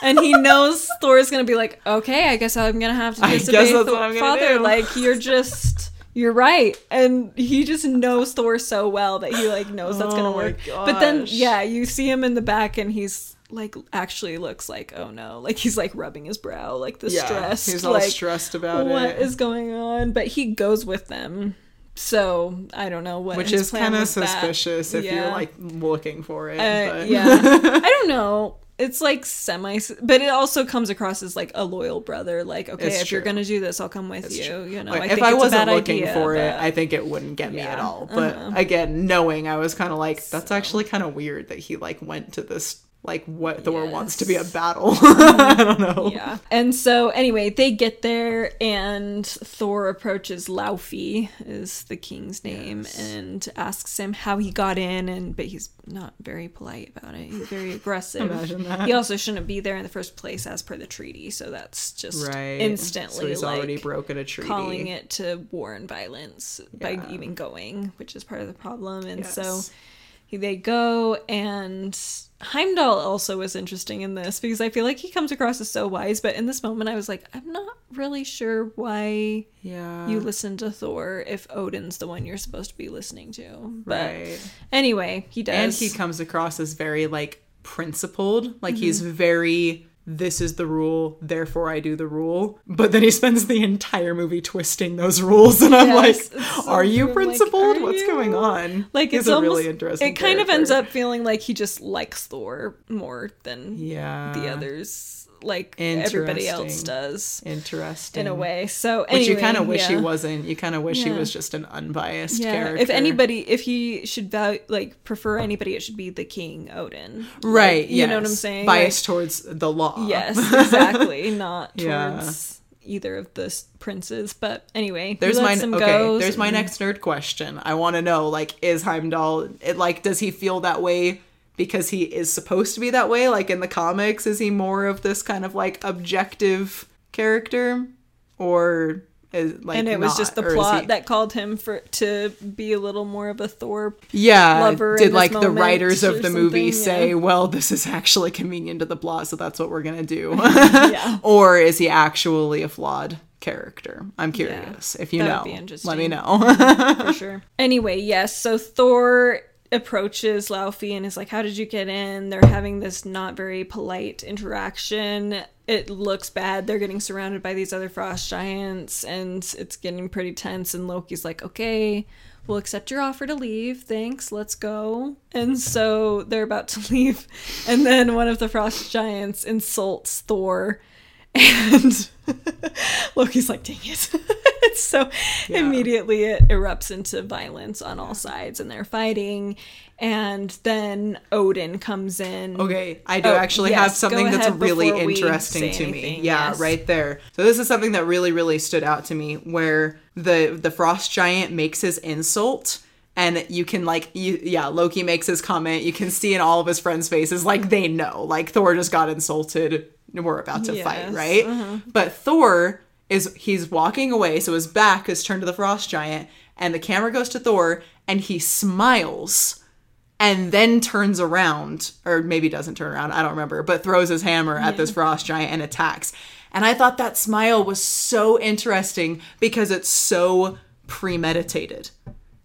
[SPEAKER 1] and he knows Thor is gonna be like, okay, I guess I'm gonna have to <laughs>
[SPEAKER 2] I guess
[SPEAKER 1] disobey
[SPEAKER 2] that's
[SPEAKER 1] Thor-
[SPEAKER 2] what I'm gonna
[SPEAKER 1] father.
[SPEAKER 2] do.
[SPEAKER 1] Like you're just. You're right, and he just knows Thor so well that he like knows that's gonna
[SPEAKER 2] Oh
[SPEAKER 1] work. But then, yeah, you see him in the back, and he's like actually looks like oh no, like he's like rubbing his brow, like the stress.
[SPEAKER 2] He's all
[SPEAKER 1] like,
[SPEAKER 2] stressed about
[SPEAKER 1] what
[SPEAKER 2] it.
[SPEAKER 1] is going on? But he goes with them. So I don't know what
[SPEAKER 2] which is kind of
[SPEAKER 1] was that.
[SPEAKER 2] suspicious if you're like looking for it.
[SPEAKER 1] Uh,
[SPEAKER 2] but.
[SPEAKER 1] yeah, <laughs> I don't know. It's like semi, but it also comes across as like a loyal brother. Like, okay,
[SPEAKER 2] It's
[SPEAKER 1] if you're gonna do this, I'll come with
[SPEAKER 2] It's
[SPEAKER 1] you.
[SPEAKER 2] true.
[SPEAKER 1] You know,
[SPEAKER 2] Like,
[SPEAKER 1] I
[SPEAKER 2] if
[SPEAKER 1] think
[SPEAKER 2] I wasn't looking
[SPEAKER 1] idea,
[SPEAKER 2] for it, I think it wouldn't get me at all. But
[SPEAKER 1] uh-huh.
[SPEAKER 2] again, knowing, I was kind of like, that's
[SPEAKER 1] So-
[SPEAKER 2] actually kind of weird that he like went to this like what Thor wants to be a battle. <laughs> I mm-hmm. don't know.
[SPEAKER 1] yeah. And so anyway, they get there and Thor approaches Laufey is the king's name
[SPEAKER 2] Yes.
[SPEAKER 1] and asks him how he got in and but he's not very polite about it. He's very <laughs> aggressive.
[SPEAKER 2] Imagine that.
[SPEAKER 1] He also shouldn't be there in the first place as per the treaty, so that's just
[SPEAKER 2] Right.
[SPEAKER 1] instantly
[SPEAKER 2] So he's
[SPEAKER 1] like
[SPEAKER 2] already broken a treaty.
[SPEAKER 1] calling it to war and violence by even going, which is part of the problem. And so
[SPEAKER 2] Yes.
[SPEAKER 1] They go and Heimdall also was interesting in this because I feel like he comes across as so wise, but in this moment I was like, I'm not really sure why
[SPEAKER 2] Yeah.
[SPEAKER 1] you listen to Thor if Odin's the one you're supposed to be listening to. But
[SPEAKER 2] right.
[SPEAKER 1] anyway, he does.
[SPEAKER 2] And he comes across as very like principled. Like he's
[SPEAKER 1] Mm-hmm.
[SPEAKER 2] very this is the rule, therefore I do the rule. But then he spends the entire movie twisting those rules, and I'm
[SPEAKER 1] Yes,
[SPEAKER 2] like,
[SPEAKER 1] so
[SPEAKER 2] "Are you.
[SPEAKER 1] I'm like,
[SPEAKER 2] principled?
[SPEAKER 1] are
[SPEAKER 2] What's
[SPEAKER 1] you?"
[SPEAKER 2] going on?"
[SPEAKER 1] like
[SPEAKER 2] He's
[SPEAKER 1] it's
[SPEAKER 2] a
[SPEAKER 1] almost
[SPEAKER 2] really interesting.
[SPEAKER 1] it kind of ends up feeling like he just likes Thor more than
[SPEAKER 2] yeah,
[SPEAKER 1] the others like everybody else does
[SPEAKER 2] interesting
[SPEAKER 1] in a way. So
[SPEAKER 2] Which you kind of wish he wasn't. You kind of wish he was just an unbiased
[SPEAKER 1] Yeah,
[SPEAKER 2] character.
[SPEAKER 1] if anybody, if he should value, like prefer anybody, it should be the King Odin.
[SPEAKER 2] right?
[SPEAKER 1] Like, you know what I'm saying?
[SPEAKER 2] Biased towards the law.
[SPEAKER 1] Yes, <laughs> exactly. Not
[SPEAKER 2] Yeah.
[SPEAKER 1] towards either of the princes. But anyway,
[SPEAKER 2] There's my okay.
[SPEAKER 1] go,
[SPEAKER 2] there's my next nerd question. I want to know like is Heimdall it like does he feel that way because he is supposed to be that way like in the comics is he more of this kind of like objective character or is like
[SPEAKER 1] and it was just the plot
[SPEAKER 2] he-
[SPEAKER 1] that called him for to be a little more of a Thor.
[SPEAKER 2] yeah
[SPEAKER 1] lover
[SPEAKER 2] did like the writers of the movie
[SPEAKER 1] something,
[SPEAKER 2] say well this is actually convenient to the plot so that's what we're gonna do <laughs>
[SPEAKER 1] Yeah. <laughs>
[SPEAKER 2] or is he actually a flawed character i'm curious if you know let me know <laughs>
[SPEAKER 1] for sure. Anyway, yes. So Thor approaches Laufey and is like, "How did you get in?" They're having this not very polite interaction. It looks bad. They're getting surrounded by these other frost giants, and it's getting pretty tense. And Loki's like, "Okay." We'll accept your offer to leave. Thanks. Let's go. And so they're about to <laughs> leave. And then one of the frost giants insults Thor. And <laughs> Loki's like, dang it. <laughs> so immediately it erupts into violence on all sides and they're fighting. And then Odin comes in.
[SPEAKER 2] Okay, I do
[SPEAKER 1] Oh,
[SPEAKER 2] actually
[SPEAKER 1] yes,
[SPEAKER 2] have something that's really interesting to me.
[SPEAKER 1] anything,
[SPEAKER 2] Yeah,
[SPEAKER 1] yes.
[SPEAKER 2] right there. So this is something that really, really stood out to me, where the the frost giant makes his insult. And you can like you yeah, Loki makes his comment. You can see in all of his friends' faces like they know. Like Thor just got insulted. We're about to fight,
[SPEAKER 1] Yes,
[SPEAKER 2] right? Uh-huh. But Thor is he's walking away, so his back is turned to the frost giant, and the camera goes to Thor, and he smiles and then turns around, or maybe doesn't turn around, I don't remember, but throws his hammer at this frost giant and attacks. And I thought that smile was so interesting because it's so premeditated.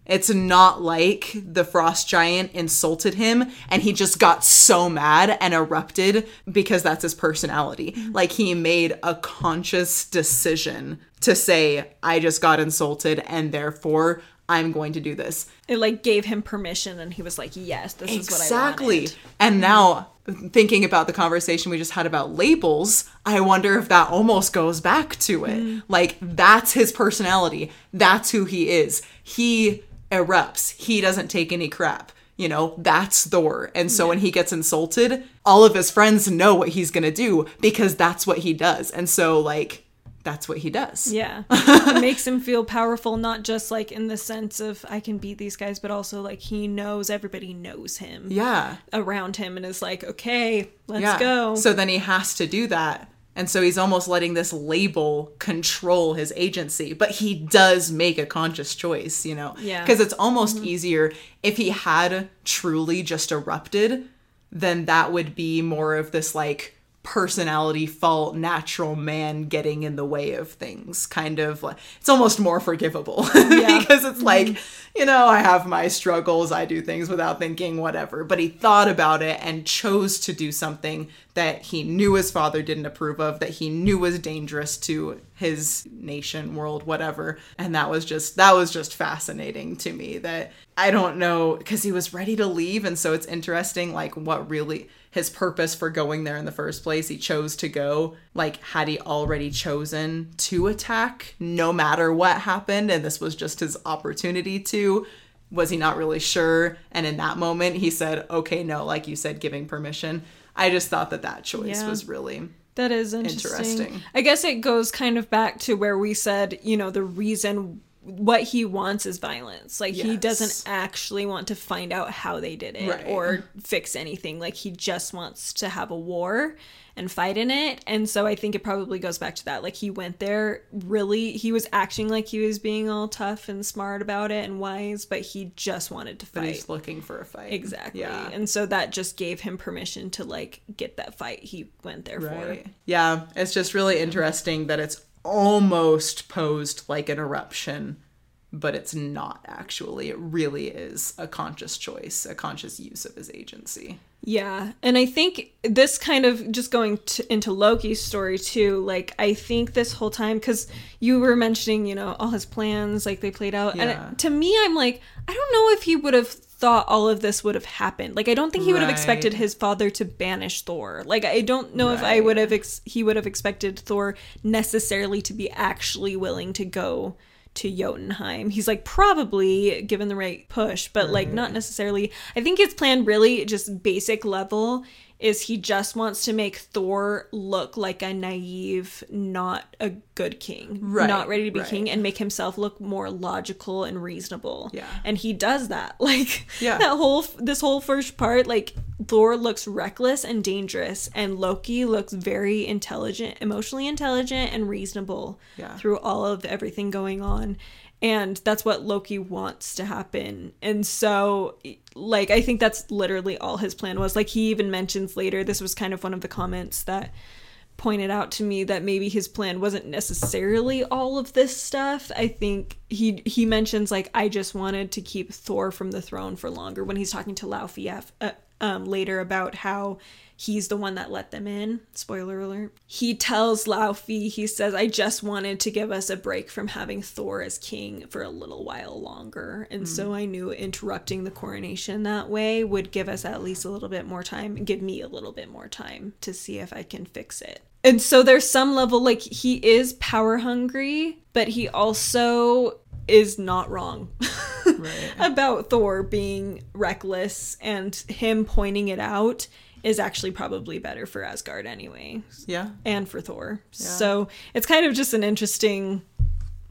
[SPEAKER 2] It's not like the frost giant insulted him and he just got so mad and erupted because that's his personality. Like he made a conscious decision to say, I just got insulted and therefore I'm going to do this.
[SPEAKER 1] It like gave him permission and he was like, yes, this is what I
[SPEAKER 2] Exactly. And now thinking about the conversation we just had about labels, I wonder if that almost goes back to it.
[SPEAKER 1] Mm.
[SPEAKER 2] Like that's his personality. That's who he is. He erupts. He doesn't take any crap. You know, that's Thor. And so when he gets insulted, all of his friends know what he's going to do because that's what he does. And so like that's what he does.
[SPEAKER 1] Yeah. <laughs> it makes him feel powerful, not just like in the sense of I can beat these guys, but also like he knows everybody knows him
[SPEAKER 2] Yeah.
[SPEAKER 1] around him and is like, okay, let's
[SPEAKER 2] yeah.
[SPEAKER 1] go.
[SPEAKER 2] So then he has to do that. And so he's almost letting this label control his agency, but he does make a conscious choice, you know?
[SPEAKER 1] Yeah.
[SPEAKER 2] Because it's almost mm-hmm. easier if he had truly just erupted, then that would be more of this like personality fault, natural man getting in the way of things. Kind of like it's almost more forgivable <laughs> because it's mm-hmm. like, you know, I have my struggles, I do things without thinking, whatever. But he thought about it and chose to do something that he knew his father didn't approve of, that he knew was dangerous to his nation, world, whatever. And that was just that was just fascinating to me that I don't know because he was ready to leave and so it's interesting like what really his purpose for going there in the first place. He chose to go. Like, had he already chosen to attack no matter what happened, and this was just his opportunity to? Was he not really sure? And in that moment, he said, okay, no, like you said, giving permission. I just thought that that choice
[SPEAKER 1] Yeah.
[SPEAKER 2] was really.
[SPEAKER 1] That is interesting.
[SPEAKER 2] Interesting.
[SPEAKER 1] I guess it goes kind of back to where we said, you know, the reason what he wants is violence. Like he doesn't actually want to find out how they did it
[SPEAKER 2] Right.
[SPEAKER 1] or fix anything. Like he just wants to have a war and fight in it. And so I think it probably goes back to that. Like he went there really he was acting like he was being all tough and smart about it and wise, but he just wanted to
[SPEAKER 2] But
[SPEAKER 1] fight.
[SPEAKER 2] he's looking for a fight.
[SPEAKER 1] Exactly.
[SPEAKER 2] Yeah.
[SPEAKER 1] And so that just gave him permission to like get that fight he went there for.
[SPEAKER 2] Yeah, it's just really interesting that it's almost posed like an eruption, but it's not actually. It really is a conscious choice, a conscious use of his agency.
[SPEAKER 1] Yeah, and I think this kind of just going to, into Loki's story too. Like, I think this whole time because you were mentioning, you know, all his plans, like they played out,
[SPEAKER 2] Yeah.
[SPEAKER 1] and it, to me, I'm like, I don't know if he would have thought all of this would have happened. Like, I don't think he would have
[SPEAKER 2] Right.
[SPEAKER 1] expected his father to banish Thor. Like, I don't know if I would have ex- he would have expected Thor necessarily to be actually willing to go to Jotunheim. He's like probably given the right push, but like mm-hmm. not necessarily. I think his plan really just basic level is he just wants to make Thor look like a naive, not a good king,
[SPEAKER 2] Right,
[SPEAKER 1] not ready to be
[SPEAKER 2] right.
[SPEAKER 1] king, and make himself look more logical and reasonable.
[SPEAKER 2] Yeah.
[SPEAKER 1] and he does that. <laughs> Like
[SPEAKER 2] Yeah.
[SPEAKER 1] that whole this whole first part, like Thor looks reckless and dangerous, and Loki looks very intelligent, emotionally intelligent, and reasonable
[SPEAKER 2] Yeah.
[SPEAKER 1] through all of everything going on. And that's what Loki wants to happen. And so, like, I think that's literally all his plan was. Like, he even mentions later, this was kind of one of the comments that pointed out to me that maybe his plan wasn't necessarily all of this stuff. I think he he mentions like I just wanted to keep Thor from the throne for longer when he's talking to Laufey af- uh, um, later about how he's the one that let them in. Spoiler alert. He tells Laufey, he says, I just wanted to give us a break from having Thor as king for a little while longer. And so I knew interrupting the coronation that way would give us at least a little bit more time give me a little bit more time to see if I can fix it. And so there's some level, like, he is power hungry, but he also is not wrong. <laughs>
[SPEAKER 2] Right.
[SPEAKER 1] about Thor being reckless and him pointing it out is actually probably better for Asgard anyway
[SPEAKER 2] Yeah.
[SPEAKER 1] and for Thor. Yeah. So it's kind of just an interesting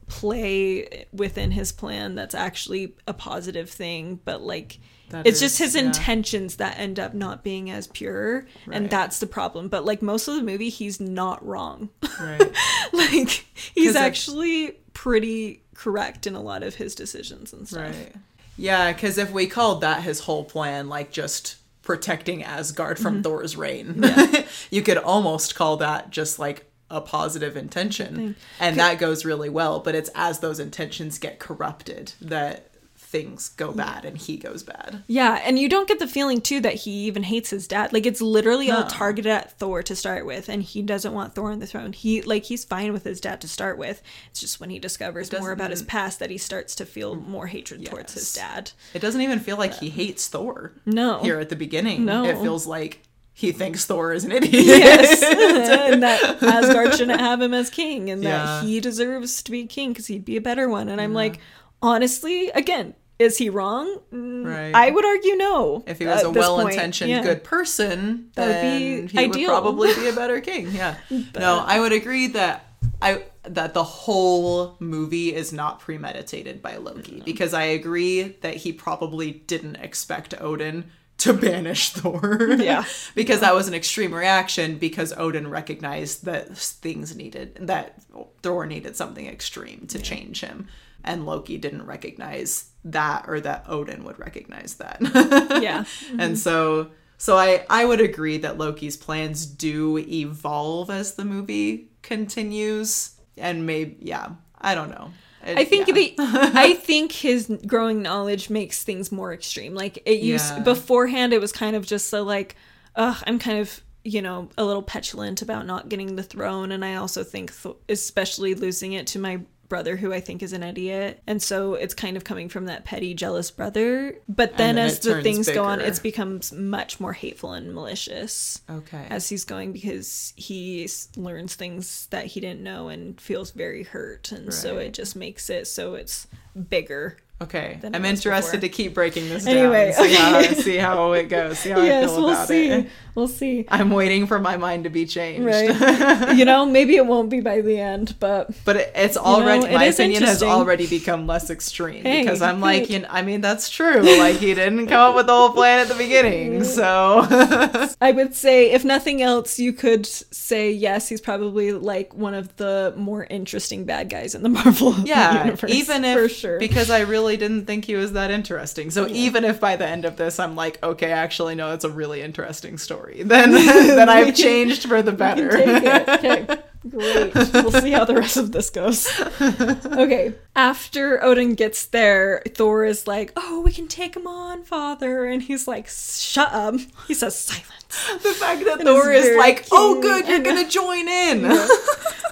[SPEAKER 1] play within his plan that's actually a positive thing, but like
[SPEAKER 2] That
[SPEAKER 1] it's just his
[SPEAKER 2] yeah.
[SPEAKER 1] intentions that end up not being as pure and that's the problem. But like most of the movie he's not wrong. <laughs>
[SPEAKER 2] Right.
[SPEAKER 1] like he's actually pretty correct in a lot of his decisions and stuff.
[SPEAKER 2] Right. Yeah, because if we called that his whole plan, like just protecting Asgard from mm-hmm. Thor's reign, <laughs> you could almost call that just like a positive intention. And that goes really well, but it's as those intentions get corrupted that things go bad and he goes bad.
[SPEAKER 1] Yeah, and you don't get the feeling too that he even hates his dad. Like it's literally all targeted at Thor to start with, and he doesn't want Thor on the throne. He like he's fine with his dad to start with. It's just when he discovers more about his past that he starts to feel mm. more hatred towards his dad.
[SPEAKER 2] It doesn't even feel like he hates Thor.
[SPEAKER 1] No.
[SPEAKER 2] Here at the beginning.
[SPEAKER 1] No.
[SPEAKER 2] It feels like he thinks Thor is an <laughs> idiot.
[SPEAKER 1] Yes, <laughs> and that Asgard shouldn't have him as king, and that he deserves to be king because he'd be a better one. And I'm like, honestly, again, is he wrong?
[SPEAKER 2] Right.
[SPEAKER 1] I would argue no.
[SPEAKER 2] If he was a well-intentioned,
[SPEAKER 1] Yeah.
[SPEAKER 2] good person,
[SPEAKER 1] That would
[SPEAKER 2] then
[SPEAKER 1] be
[SPEAKER 2] he
[SPEAKER 1] ideal.
[SPEAKER 2] would probably be a better king. Yeah. <laughs> no, I would agree that I that the whole movie is not premeditated by Loki because I agree that he probably didn't expect Odin to banish <laughs> Thor.
[SPEAKER 1] Yeah. <laughs>
[SPEAKER 2] because that was an extreme reaction because Odin recognized that things needed that Thor needed something extreme to change him. And Loki didn't recognize that or that Odin would recognize that. <laughs>
[SPEAKER 1] Yeah.
[SPEAKER 2] And mm-hmm. so so I I would agree that Loki's plans do evolve as the movie continues and maybe yeah, I don't know. It-
[SPEAKER 1] I think
[SPEAKER 2] yeah.
[SPEAKER 1] the <laughs> I think his growing knowledge makes things more extreme. Like it used
[SPEAKER 2] Yeah.
[SPEAKER 1] beforehand, it was kind of just so like, ugh, I'm kind of you know a little petulant about not getting the throne, and I also think, th- especially losing it to my brother, who I think is an idiot, and so it's kind of coming from that petty, jealous brother. But then,
[SPEAKER 2] then
[SPEAKER 1] as the things go on,
[SPEAKER 2] bigger.
[SPEAKER 1] it becomes much more hateful and malicious
[SPEAKER 2] Okay.
[SPEAKER 1] as he's going because he learns things that he didn't know and feels very hurt and so it just makes it so it's bigger
[SPEAKER 2] Okay, I'm interested
[SPEAKER 1] before.
[SPEAKER 2] to keep breaking this
[SPEAKER 1] Anyway,
[SPEAKER 2] down. See, how,
[SPEAKER 1] okay.
[SPEAKER 2] see how it goes. See how I
[SPEAKER 1] yes
[SPEAKER 2] feel
[SPEAKER 1] we'll
[SPEAKER 2] about
[SPEAKER 1] see
[SPEAKER 2] it.
[SPEAKER 1] we'll see
[SPEAKER 2] I'm waiting for my mind to be changed.
[SPEAKER 1] right <laughs> you know maybe it won't be by the end but
[SPEAKER 2] But it, it's already
[SPEAKER 1] it
[SPEAKER 2] my opinion has already become less extreme
[SPEAKER 1] Hey,
[SPEAKER 2] because I'm like, you know, I mean, that's true. Like he didn't come up with the whole plan at the beginning, so <laughs>
[SPEAKER 1] i would say if nothing else you could say yes he's probably like one of the more interesting bad guys in the <laughs> marvel
[SPEAKER 2] yeah.
[SPEAKER 1] universe
[SPEAKER 2] even if
[SPEAKER 1] for sure
[SPEAKER 2] because I really didn't think he was that interesting. So oh, even if by the end of this I'm like, okay, actually no, it's a really interesting story, <laughs> then <laughs> <laughs> then I've changed for the better.
[SPEAKER 1] take it okay Great. We'll see how the rest of this goes. Okay. After Odin gets there, Thor is like, Oh, we can take him on, father. And he's like, Shut up. He says, Silence. <laughs>
[SPEAKER 2] The fact that Thor is
[SPEAKER 1] very
[SPEAKER 2] like, oh, good, you're gonna <laughs> join in.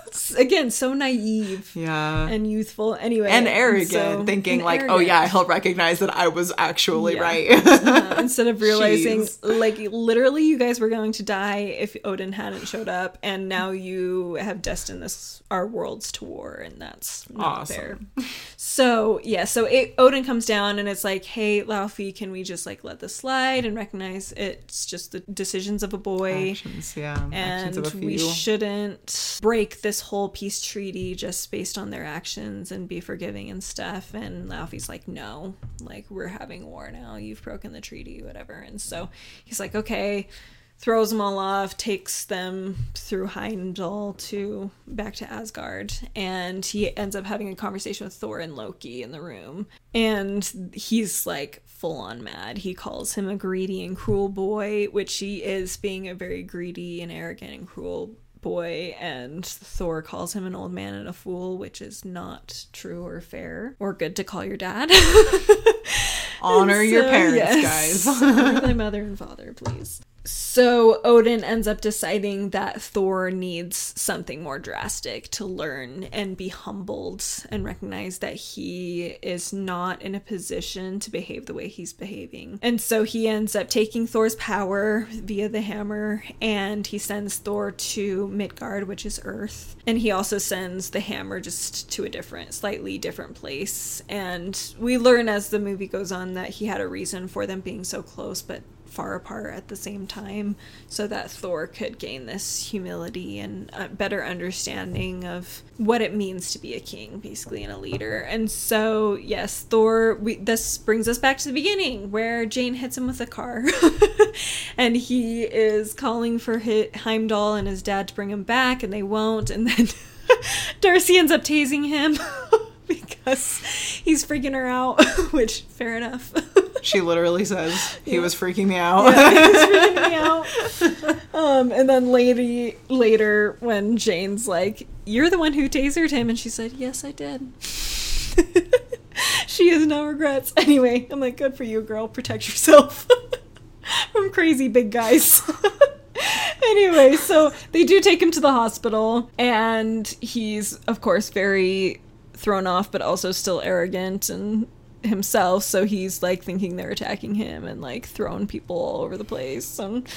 [SPEAKER 1] It's, <laughs> Again, so naive
[SPEAKER 2] yeah.
[SPEAKER 1] and youthful. Anyway.
[SPEAKER 2] And arrogant,
[SPEAKER 1] so-
[SPEAKER 2] thinking
[SPEAKER 1] and
[SPEAKER 2] like, oh yeah, he'll recognize that I was actually
[SPEAKER 1] Yeah.
[SPEAKER 2] right.
[SPEAKER 1] Uh, instead of realizing
[SPEAKER 2] Jeez.
[SPEAKER 1] like literally you guys were going to die if odin hadn't showed up and now you have destined this our worlds to war and that's not
[SPEAKER 2] Awesome.
[SPEAKER 1] fair so yeah so it, odin comes down and it's like hey laufey can we just like let this slide and recognize it's just the decisions of a boy
[SPEAKER 2] Actions, yeah. Actions
[SPEAKER 1] and
[SPEAKER 2] of a
[SPEAKER 1] we shouldn't break this whole peace treaty just based on their actions and be forgiving and stuff. And Laufey's like, no, like we're having war now. You've broken the treaty, whatever. And so he's like, okay, throws them all off, takes them through Heimdall to back to Asgard, and he ends up having a conversation with Thor and Loki in the room. And he's like full on mad. He calls him a greedy and cruel boy, which he is being a very greedy and arrogant and cruel boy and Thor calls him an old man and a fool, which is not true or fair or good to call your dad. <laughs>
[SPEAKER 2] Honor your parents,
[SPEAKER 1] yes.
[SPEAKER 2] guys.
[SPEAKER 1] Honor <laughs> thy mother and father, please. So Odin ends up deciding that Thor needs something more drastic to learn and be humbled and recognize that he is not in a position to behave the way he's behaving. And so he ends up taking Thor's power via the hammer and he sends Thor to Midgard, which is Earth. And he also sends the hammer just to a different, slightly different place. And we learn as the movie goes on that he had a reason for them being so close, but far apart at the same time so that Thor could gain this humility and a better understanding of what it means to be a king basically and a leader. And so yes, Thor we this brings us back to the beginning where Jane hits him with a car. <laughs> And he is calling for Heimdall and his dad to bring him back and they won't. And then <laughs> Darcy ends up tasing him <laughs> <laughs> because he's freaking her out, <laughs> which fair enough. <laughs>
[SPEAKER 2] She literally says he
[SPEAKER 1] Yeah.
[SPEAKER 2] was freaking me out.
[SPEAKER 1] Yeah, he's freaking me out. Um, and then lady later when Jane's like, "You're the one who tasered him," and she said, "Yes, I did." she has no regrets. Anyway, I'm like, "Good for you, girl. Protect yourself from crazy big guys." anyway, so they do take him to the hospital, and he's, of course, very thrown off, but also still arrogant and himself. So he's like thinking they're attacking him and like throwing people all over the place and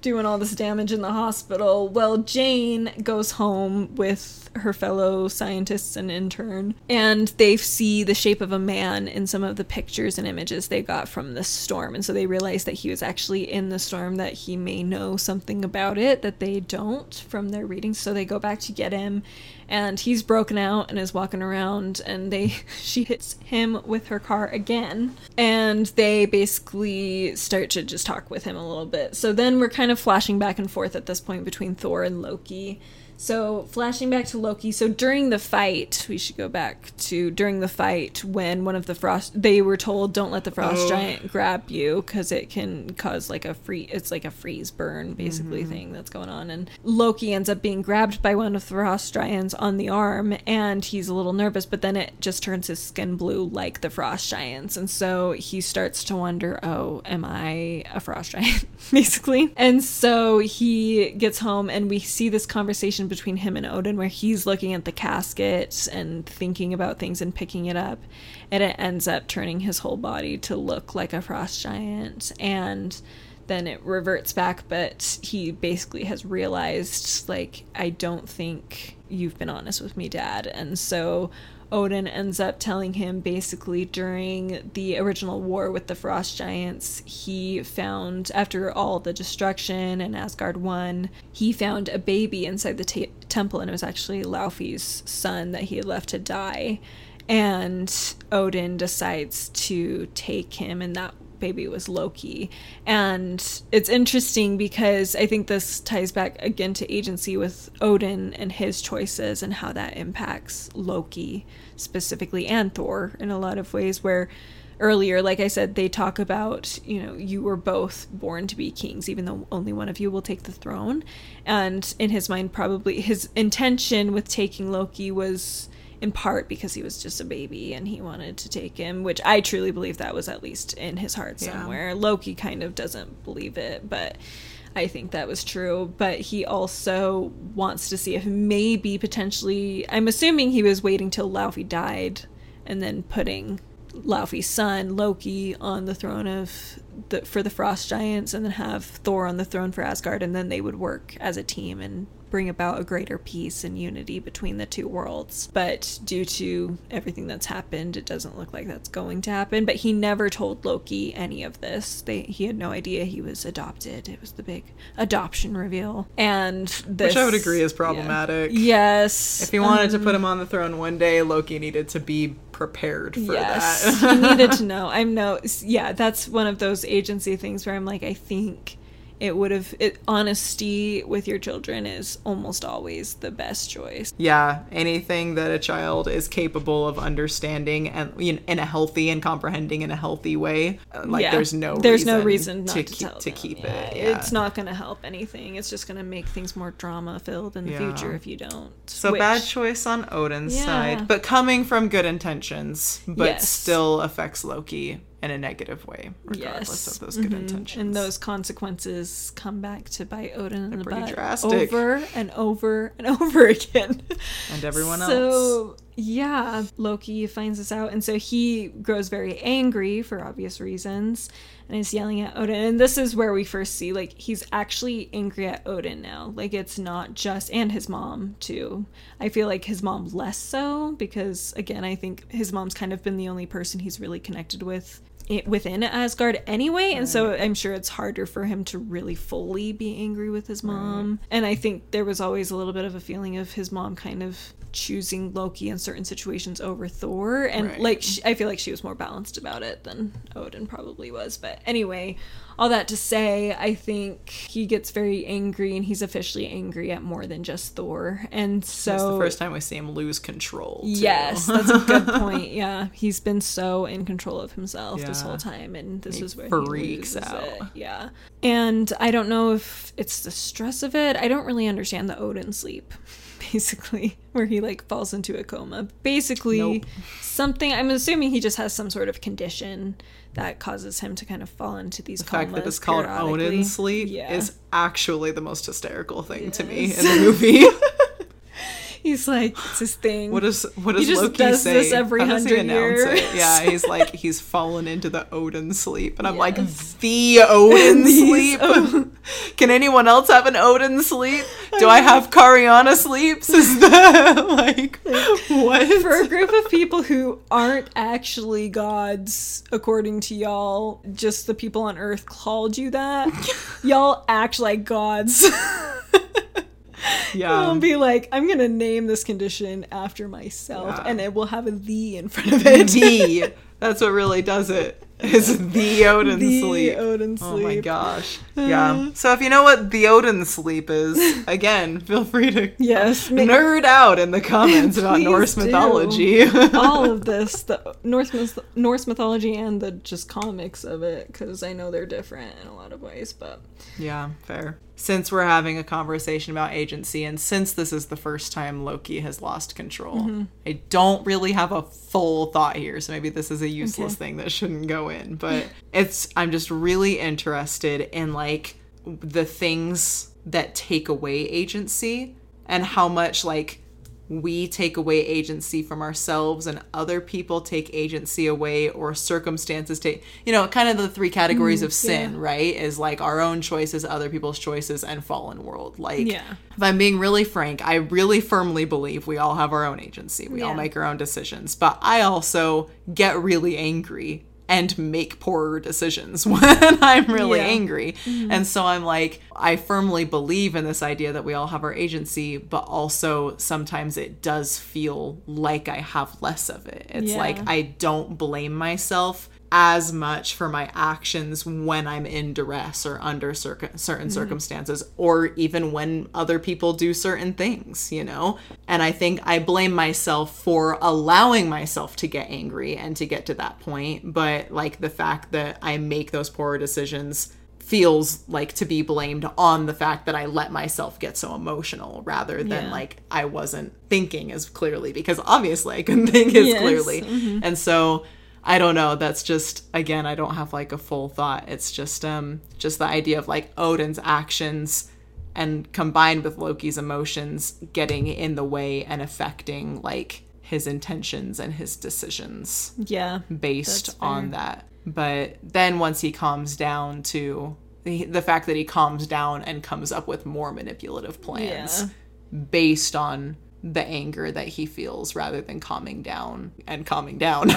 [SPEAKER 1] doing all this damage in the hospital. Well, Jane goes home with her fellow scientists and intern, and they see the shape of a man in some of the pictures and images they got from the storm. And so they realize that he was actually in the storm, that he may know something about it that they don't from their readings. So they go back to get him, and he's broken out and is walking around, and they <laughs> she hits him with her car again, and they basically start to just talk with him a little bit. So then we're kind of flashing back and forth at this point between Thor and Loki. So, flashing back to Loki. So, during the fight, we should go back to during the fight when one of the frost, they were told, don't let the frost
[SPEAKER 2] Oh.
[SPEAKER 1] giant grab you because it can cause like a free, it's like a freeze burn basically mm-hmm. thing that's going on. And Loki ends up being grabbed by one of the frost giants on the arm and he's a little nervous, but then it just turns his skin blue like the frost giants. And so he starts to wonder, oh, am I a frost <laughs> giant? basically. And so he gets home and we see this conversation between him and Odin where he's looking at the casket and thinking about things and picking it up. And it ends up turning his whole body to look like a frost giant. And then it reverts back, but he basically has realized, like, I don't think you've been honest with me, Dad. And so Odin ends up telling him basically during the original war with the frost giants, he found, after all the destruction and Asgard won, he found a baby inside the ta temple, and it was actually Laufey's son that he had left to die. And Odin decides to take him, and that baby was Loki. And it's interesting because I think this ties back again to agency with Odin and his choices and how that impacts Loki specifically and Thor in a lot of ways where earlier, like I said, they talk about, you know, you were both born to be kings, even though only one of you will take the throne. And in his mind, probably his intention with taking Loki was in part because he was just a baby and he wanted to take him, which I truly believe that was at least in his heart
[SPEAKER 2] Yeah.
[SPEAKER 1] somewhere. Loki kind of doesn't believe it, but I think that was true. But he also wants to see if maybe potentially, I'm assuming he was waiting till Laufey died and then putting Laufey's son Loki on the throne of the for the Frost Giants, and then have Thor on the throne for Asgard, and then they would work as a team and bring about a greater peace and unity between the two worlds. But due to everything that's happened, it doesn't look like that's going to happen. But he never told Loki any of this. They he had no idea he was adopted. It was the big adoption reveal, and this,
[SPEAKER 2] Which I would agree is
[SPEAKER 1] yeah.
[SPEAKER 2] problematic.
[SPEAKER 1] Yes,
[SPEAKER 2] If he wanted to
[SPEAKER 1] um,
[SPEAKER 2] put him on the throne one day, Loki needed to be prepared for
[SPEAKER 1] yes,
[SPEAKER 2] that.
[SPEAKER 1] he needed <laughs> to know. I'm no, yeah, that's one of those agency things where I'm like, I think it would have it, honesty with your children is almost always the best choice.
[SPEAKER 2] yeah, anything that a child is capable of understanding and you know, in a healthy and comprehending in a healthy way, uh, like
[SPEAKER 1] Yeah.
[SPEAKER 2] there's no
[SPEAKER 1] there's
[SPEAKER 2] reason
[SPEAKER 1] no reason not to,
[SPEAKER 2] keep, to keep
[SPEAKER 1] Yeah,
[SPEAKER 2] it. Yeah.
[SPEAKER 1] It's not going to help anything. It's just going to make things more drama filled in the future if you don't.
[SPEAKER 2] So bad choice on Odin's side, but coming from good intentions, but
[SPEAKER 1] Yes.
[SPEAKER 2] still affects Loki in a negative way, regardless
[SPEAKER 1] Yes.
[SPEAKER 2] of those good
[SPEAKER 1] Mhm.
[SPEAKER 2] intentions.
[SPEAKER 1] And those consequences come back to bite Odin in the
[SPEAKER 2] pretty
[SPEAKER 1] butt
[SPEAKER 2] drastic.
[SPEAKER 1] over and over and <laughs> over again.
[SPEAKER 2] and everyone else.
[SPEAKER 1] So yeah, Loki finds this out, and so he grows very angry for obvious reasons, and is yelling at Odin. And this is where we first see like he's actually angry at Odin now. Like it's not just and his mom too. I feel like his mom less so because again, I think his mom's kind of been the only person he's really connected with within Asgard anyway, and so I'm sure it's harder for him to really fully be angry with his mom. And I think there was always a little bit of a feeling of his mom kind of choosing Loki in certain situations over Thor, and
[SPEAKER 2] Right.
[SPEAKER 1] like she, I feel like she was more balanced about it than Odin probably was. But anyway, all that to say, I think he gets very angry, and he's officially angry at more than just Thor, and so
[SPEAKER 2] It's the first time we see him lose control. too.
[SPEAKER 1] Yes, that's a good <laughs> point. Yeah, he's been so in control of himself this whole time, and this is where
[SPEAKER 2] freaks
[SPEAKER 1] he freaks
[SPEAKER 2] out.
[SPEAKER 1] It. Yeah, and I don't know if it's the stress of it. I don't really understand the Odin sleep, basically, <laughs> where he like falls into a coma. Basically,
[SPEAKER 2] Nope.
[SPEAKER 1] something. I'm assuming he just has some sort of condition that causes him to kind of fall into these
[SPEAKER 2] The fact that it's called. Odin sleep
[SPEAKER 1] Yeah.
[SPEAKER 2] is actually the most hysterical thing to me in the movie. <laughs> <laughs>
[SPEAKER 1] He's like it's his thing.
[SPEAKER 2] what does what does
[SPEAKER 1] just
[SPEAKER 2] Loki
[SPEAKER 1] does
[SPEAKER 2] say?
[SPEAKER 1] this every
[SPEAKER 2] How does he
[SPEAKER 1] hundred
[SPEAKER 2] announce it? Yeah, <laughs> he's like he's fallen into the Odin sleep, and I'm like the Odin <laughs> sleep. Can anyone else have an Odin sleep? Do I have Kariana sleeps? Is that like what?
[SPEAKER 1] for a group of people who aren't actually gods, according to y'all, just the people on Earth called you that. y'all act like gods.
[SPEAKER 2] Yeah. <laughs>
[SPEAKER 1] I'll be like, I'm gonna name this condition after myself,
[SPEAKER 2] Yeah.
[SPEAKER 1] and it will have a "the" in front of it.
[SPEAKER 2] the <laughs> that's what really does it is the Odin
[SPEAKER 1] The
[SPEAKER 2] sleep.
[SPEAKER 1] Odin
[SPEAKER 2] Oh my gosh. Uh. Yeah. So if you know what the Odin sleep is, <laughs> again, feel free to
[SPEAKER 1] Yes,
[SPEAKER 2] nerd out in the comments about Norse
[SPEAKER 1] do.
[SPEAKER 2] mythology.
[SPEAKER 1] all of this, the Norse myth- Norse mythology and the just comics of it, because I know they're different in a lot of ways, but
[SPEAKER 2] yeah, fair. Since we're having a conversation about agency, and since this is the first time Loki has lost control,
[SPEAKER 1] Mm-hmm.
[SPEAKER 2] I don't really have a full thought here, so maybe this is a useless
[SPEAKER 1] Okay.
[SPEAKER 2] thing that shouldn't go in. But <laughs> it's I'm just really interested in like the things that take away agency and how much like we take away agency from ourselves and other people take agency away or circumstances take you know kind of the three categories mm, of sin
[SPEAKER 1] yeah.
[SPEAKER 2] right? Is like our own choices other people's choices and fallen world. Like
[SPEAKER 1] Yeah.
[SPEAKER 2] if i'm being really frank i really firmly believe we all have our own agency. We all make our own decisions. But i also get really angry and make poorer decisions <laughs> when i'm really
[SPEAKER 1] Yeah.
[SPEAKER 2] angry mm-hmm. and so i'm like i firmly believe in this idea that we all have our agency but also sometimes it does feel like i have less of it it's
[SPEAKER 1] Yeah.
[SPEAKER 2] like i don't blame myself as much for my actions when I'm in duress or under certain certain circumstances, or even when other people do certain things, you know? And I think I blame myself for allowing myself to get angry and to get to that point. But like the fact that I make those poor decisions feels like to be blamed on the fact that I let myself get so emotional rather than
[SPEAKER 1] Yeah.
[SPEAKER 2] like I wasn't thinking as clearly because obviously I couldn't think as
[SPEAKER 1] Yes.
[SPEAKER 2] clearly. Mm-hmm. And so I don't know, that's just again I don't have like a full thought. It's just um just the idea of like Odin's actions and combined with Loki's emotions getting in the way and affecting like his intentions and his decisions
[SPEAKER 1] Yeah.
[SPEAKER 2] based on that. But then once he calms down to the, the fact that he calms down and comes up with more manipulative plans based on the anger that he feels rather than calming down and calming down
[SPEAKER 1] Yeah.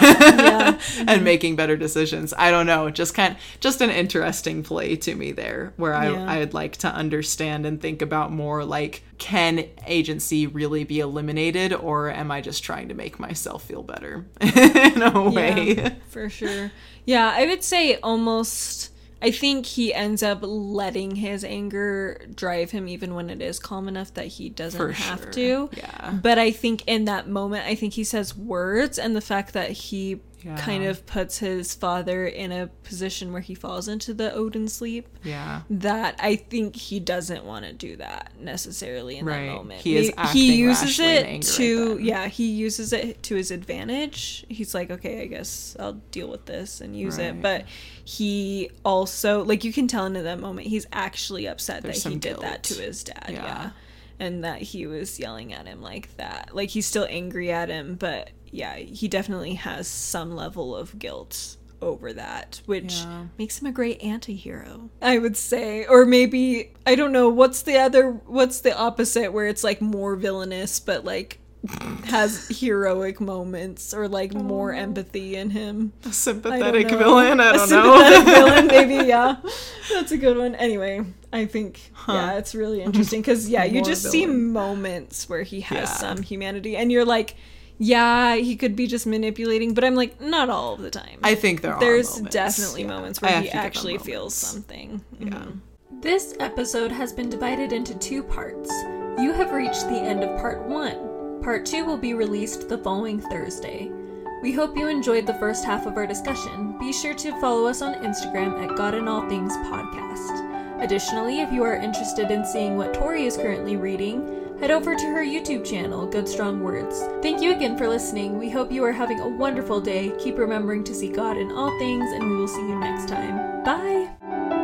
[SPEAKER 1] <laughs>
[SPEAKER 2] and mm-hmm. making better decisions. I don't know, just kind of, just an interesting play to me there where I
[SPEAKER 1] Yeah.
[SPEAKER 2] I'd like to understand and think about more like can agency really be eliminated or am I just trying to make myself feel better <laughs> in a way?
[SPEAKER 1] Yeah, for sure. Yeah, I would say almost. I think he ends up letting his anger drive him even when it is calm enough that he doesn't
[SPEAKER 2] For
[SPEAKER 1] have
[SPEAKER 2] sure.
[SPEAKER 1] to.
[SPEAKER 2] Yeah.
[SPEAKER 1] But I think in that moment, I think he says words, and the fact that he
[SPEAKER 2] Yeah.
[SPEAKER 1] kind of puts his father in a position where he falls into the Odin sleep.
[SPEAKER 2] Yeah.
[SPEAKER 1] That I think he doesn't want to do that necessarily in
[SPEAKER 2] Right.
[SPEAKER 1] that moment.
[SPEAKER 2] He is
[SPEAKER 1] He- he uses it to yeah he uses it to his advantage. He's like, okay, I guess I'll deal with this and use
[SPEAKER 2] Right.
[SPEAKER 1] it. But he also like you can tell in that moment he's actually upset
[SPEAKER 2] There's
[SPEAKER 1] that he did that to his dad.
[SPEAKER 2] Yeah.
[SPEAKER 1] yeah and that he was yelling at him like that. Like he's still angry at him, but yeah, he definitely has some level of guilt over that, which
[SPEAKER 2] Yeah.
[SPEAKER 1] makes him a great anti-hero. I would say or maybe I don't know what's the other what's the opposite where it's like more villainous but like has heroic moments or like more empathy in him.
[SPEAKER 2] A
[SPEAKER 1] I don't
[SPEAKER 2] sympathetic
[SPEAKER 1] know.
[SPEAKER 2] villain? I don't know.
[SPEAKER 1] sympathetic
[SPEAKER 2] know. <laughs>
[SPEAKER 1] villain, maybe. Yeah, that's a good one. Anyway, I think yeah, it's really interesting because yeah, you
[SPEAKER 2] More
[SPEAKER 1] just see moments where he has
[SPEAKER 2] Yeah.
[SPEAKER 1] some humanity, and you're like, yeah, he could be just manipulating, but I'm like, not all of the time.
[SPEAKER 2] I think there are
[SPEAKER 1] There's
[SPEAKER 2] moments.
[SPEAKER 1] definitely
[SPEAKER 2] Yeah.
[SPEAKER 1] moments where he
[SPEAKER 2] to give them
[SPEAKER 1] actually feels something.
[SPEAKER 2] Yeah.
[SPEAKER 1] Mhm. This episode has been divided into two parts. You have reached the end of part one. Part two will be released the following Thursday. We hope you enjoyed the first half of our discussion. Be sure to follow us on Instagram at God in All Things Podcast. Additionally, if you are interested in seeing what Tori is currently reading, head over to her YouTube channel, Good Strong Words. Thank you again for listening. We hope you are having a wonderful day. Keep remembering to see God in all things, and we will see you next time. Bye!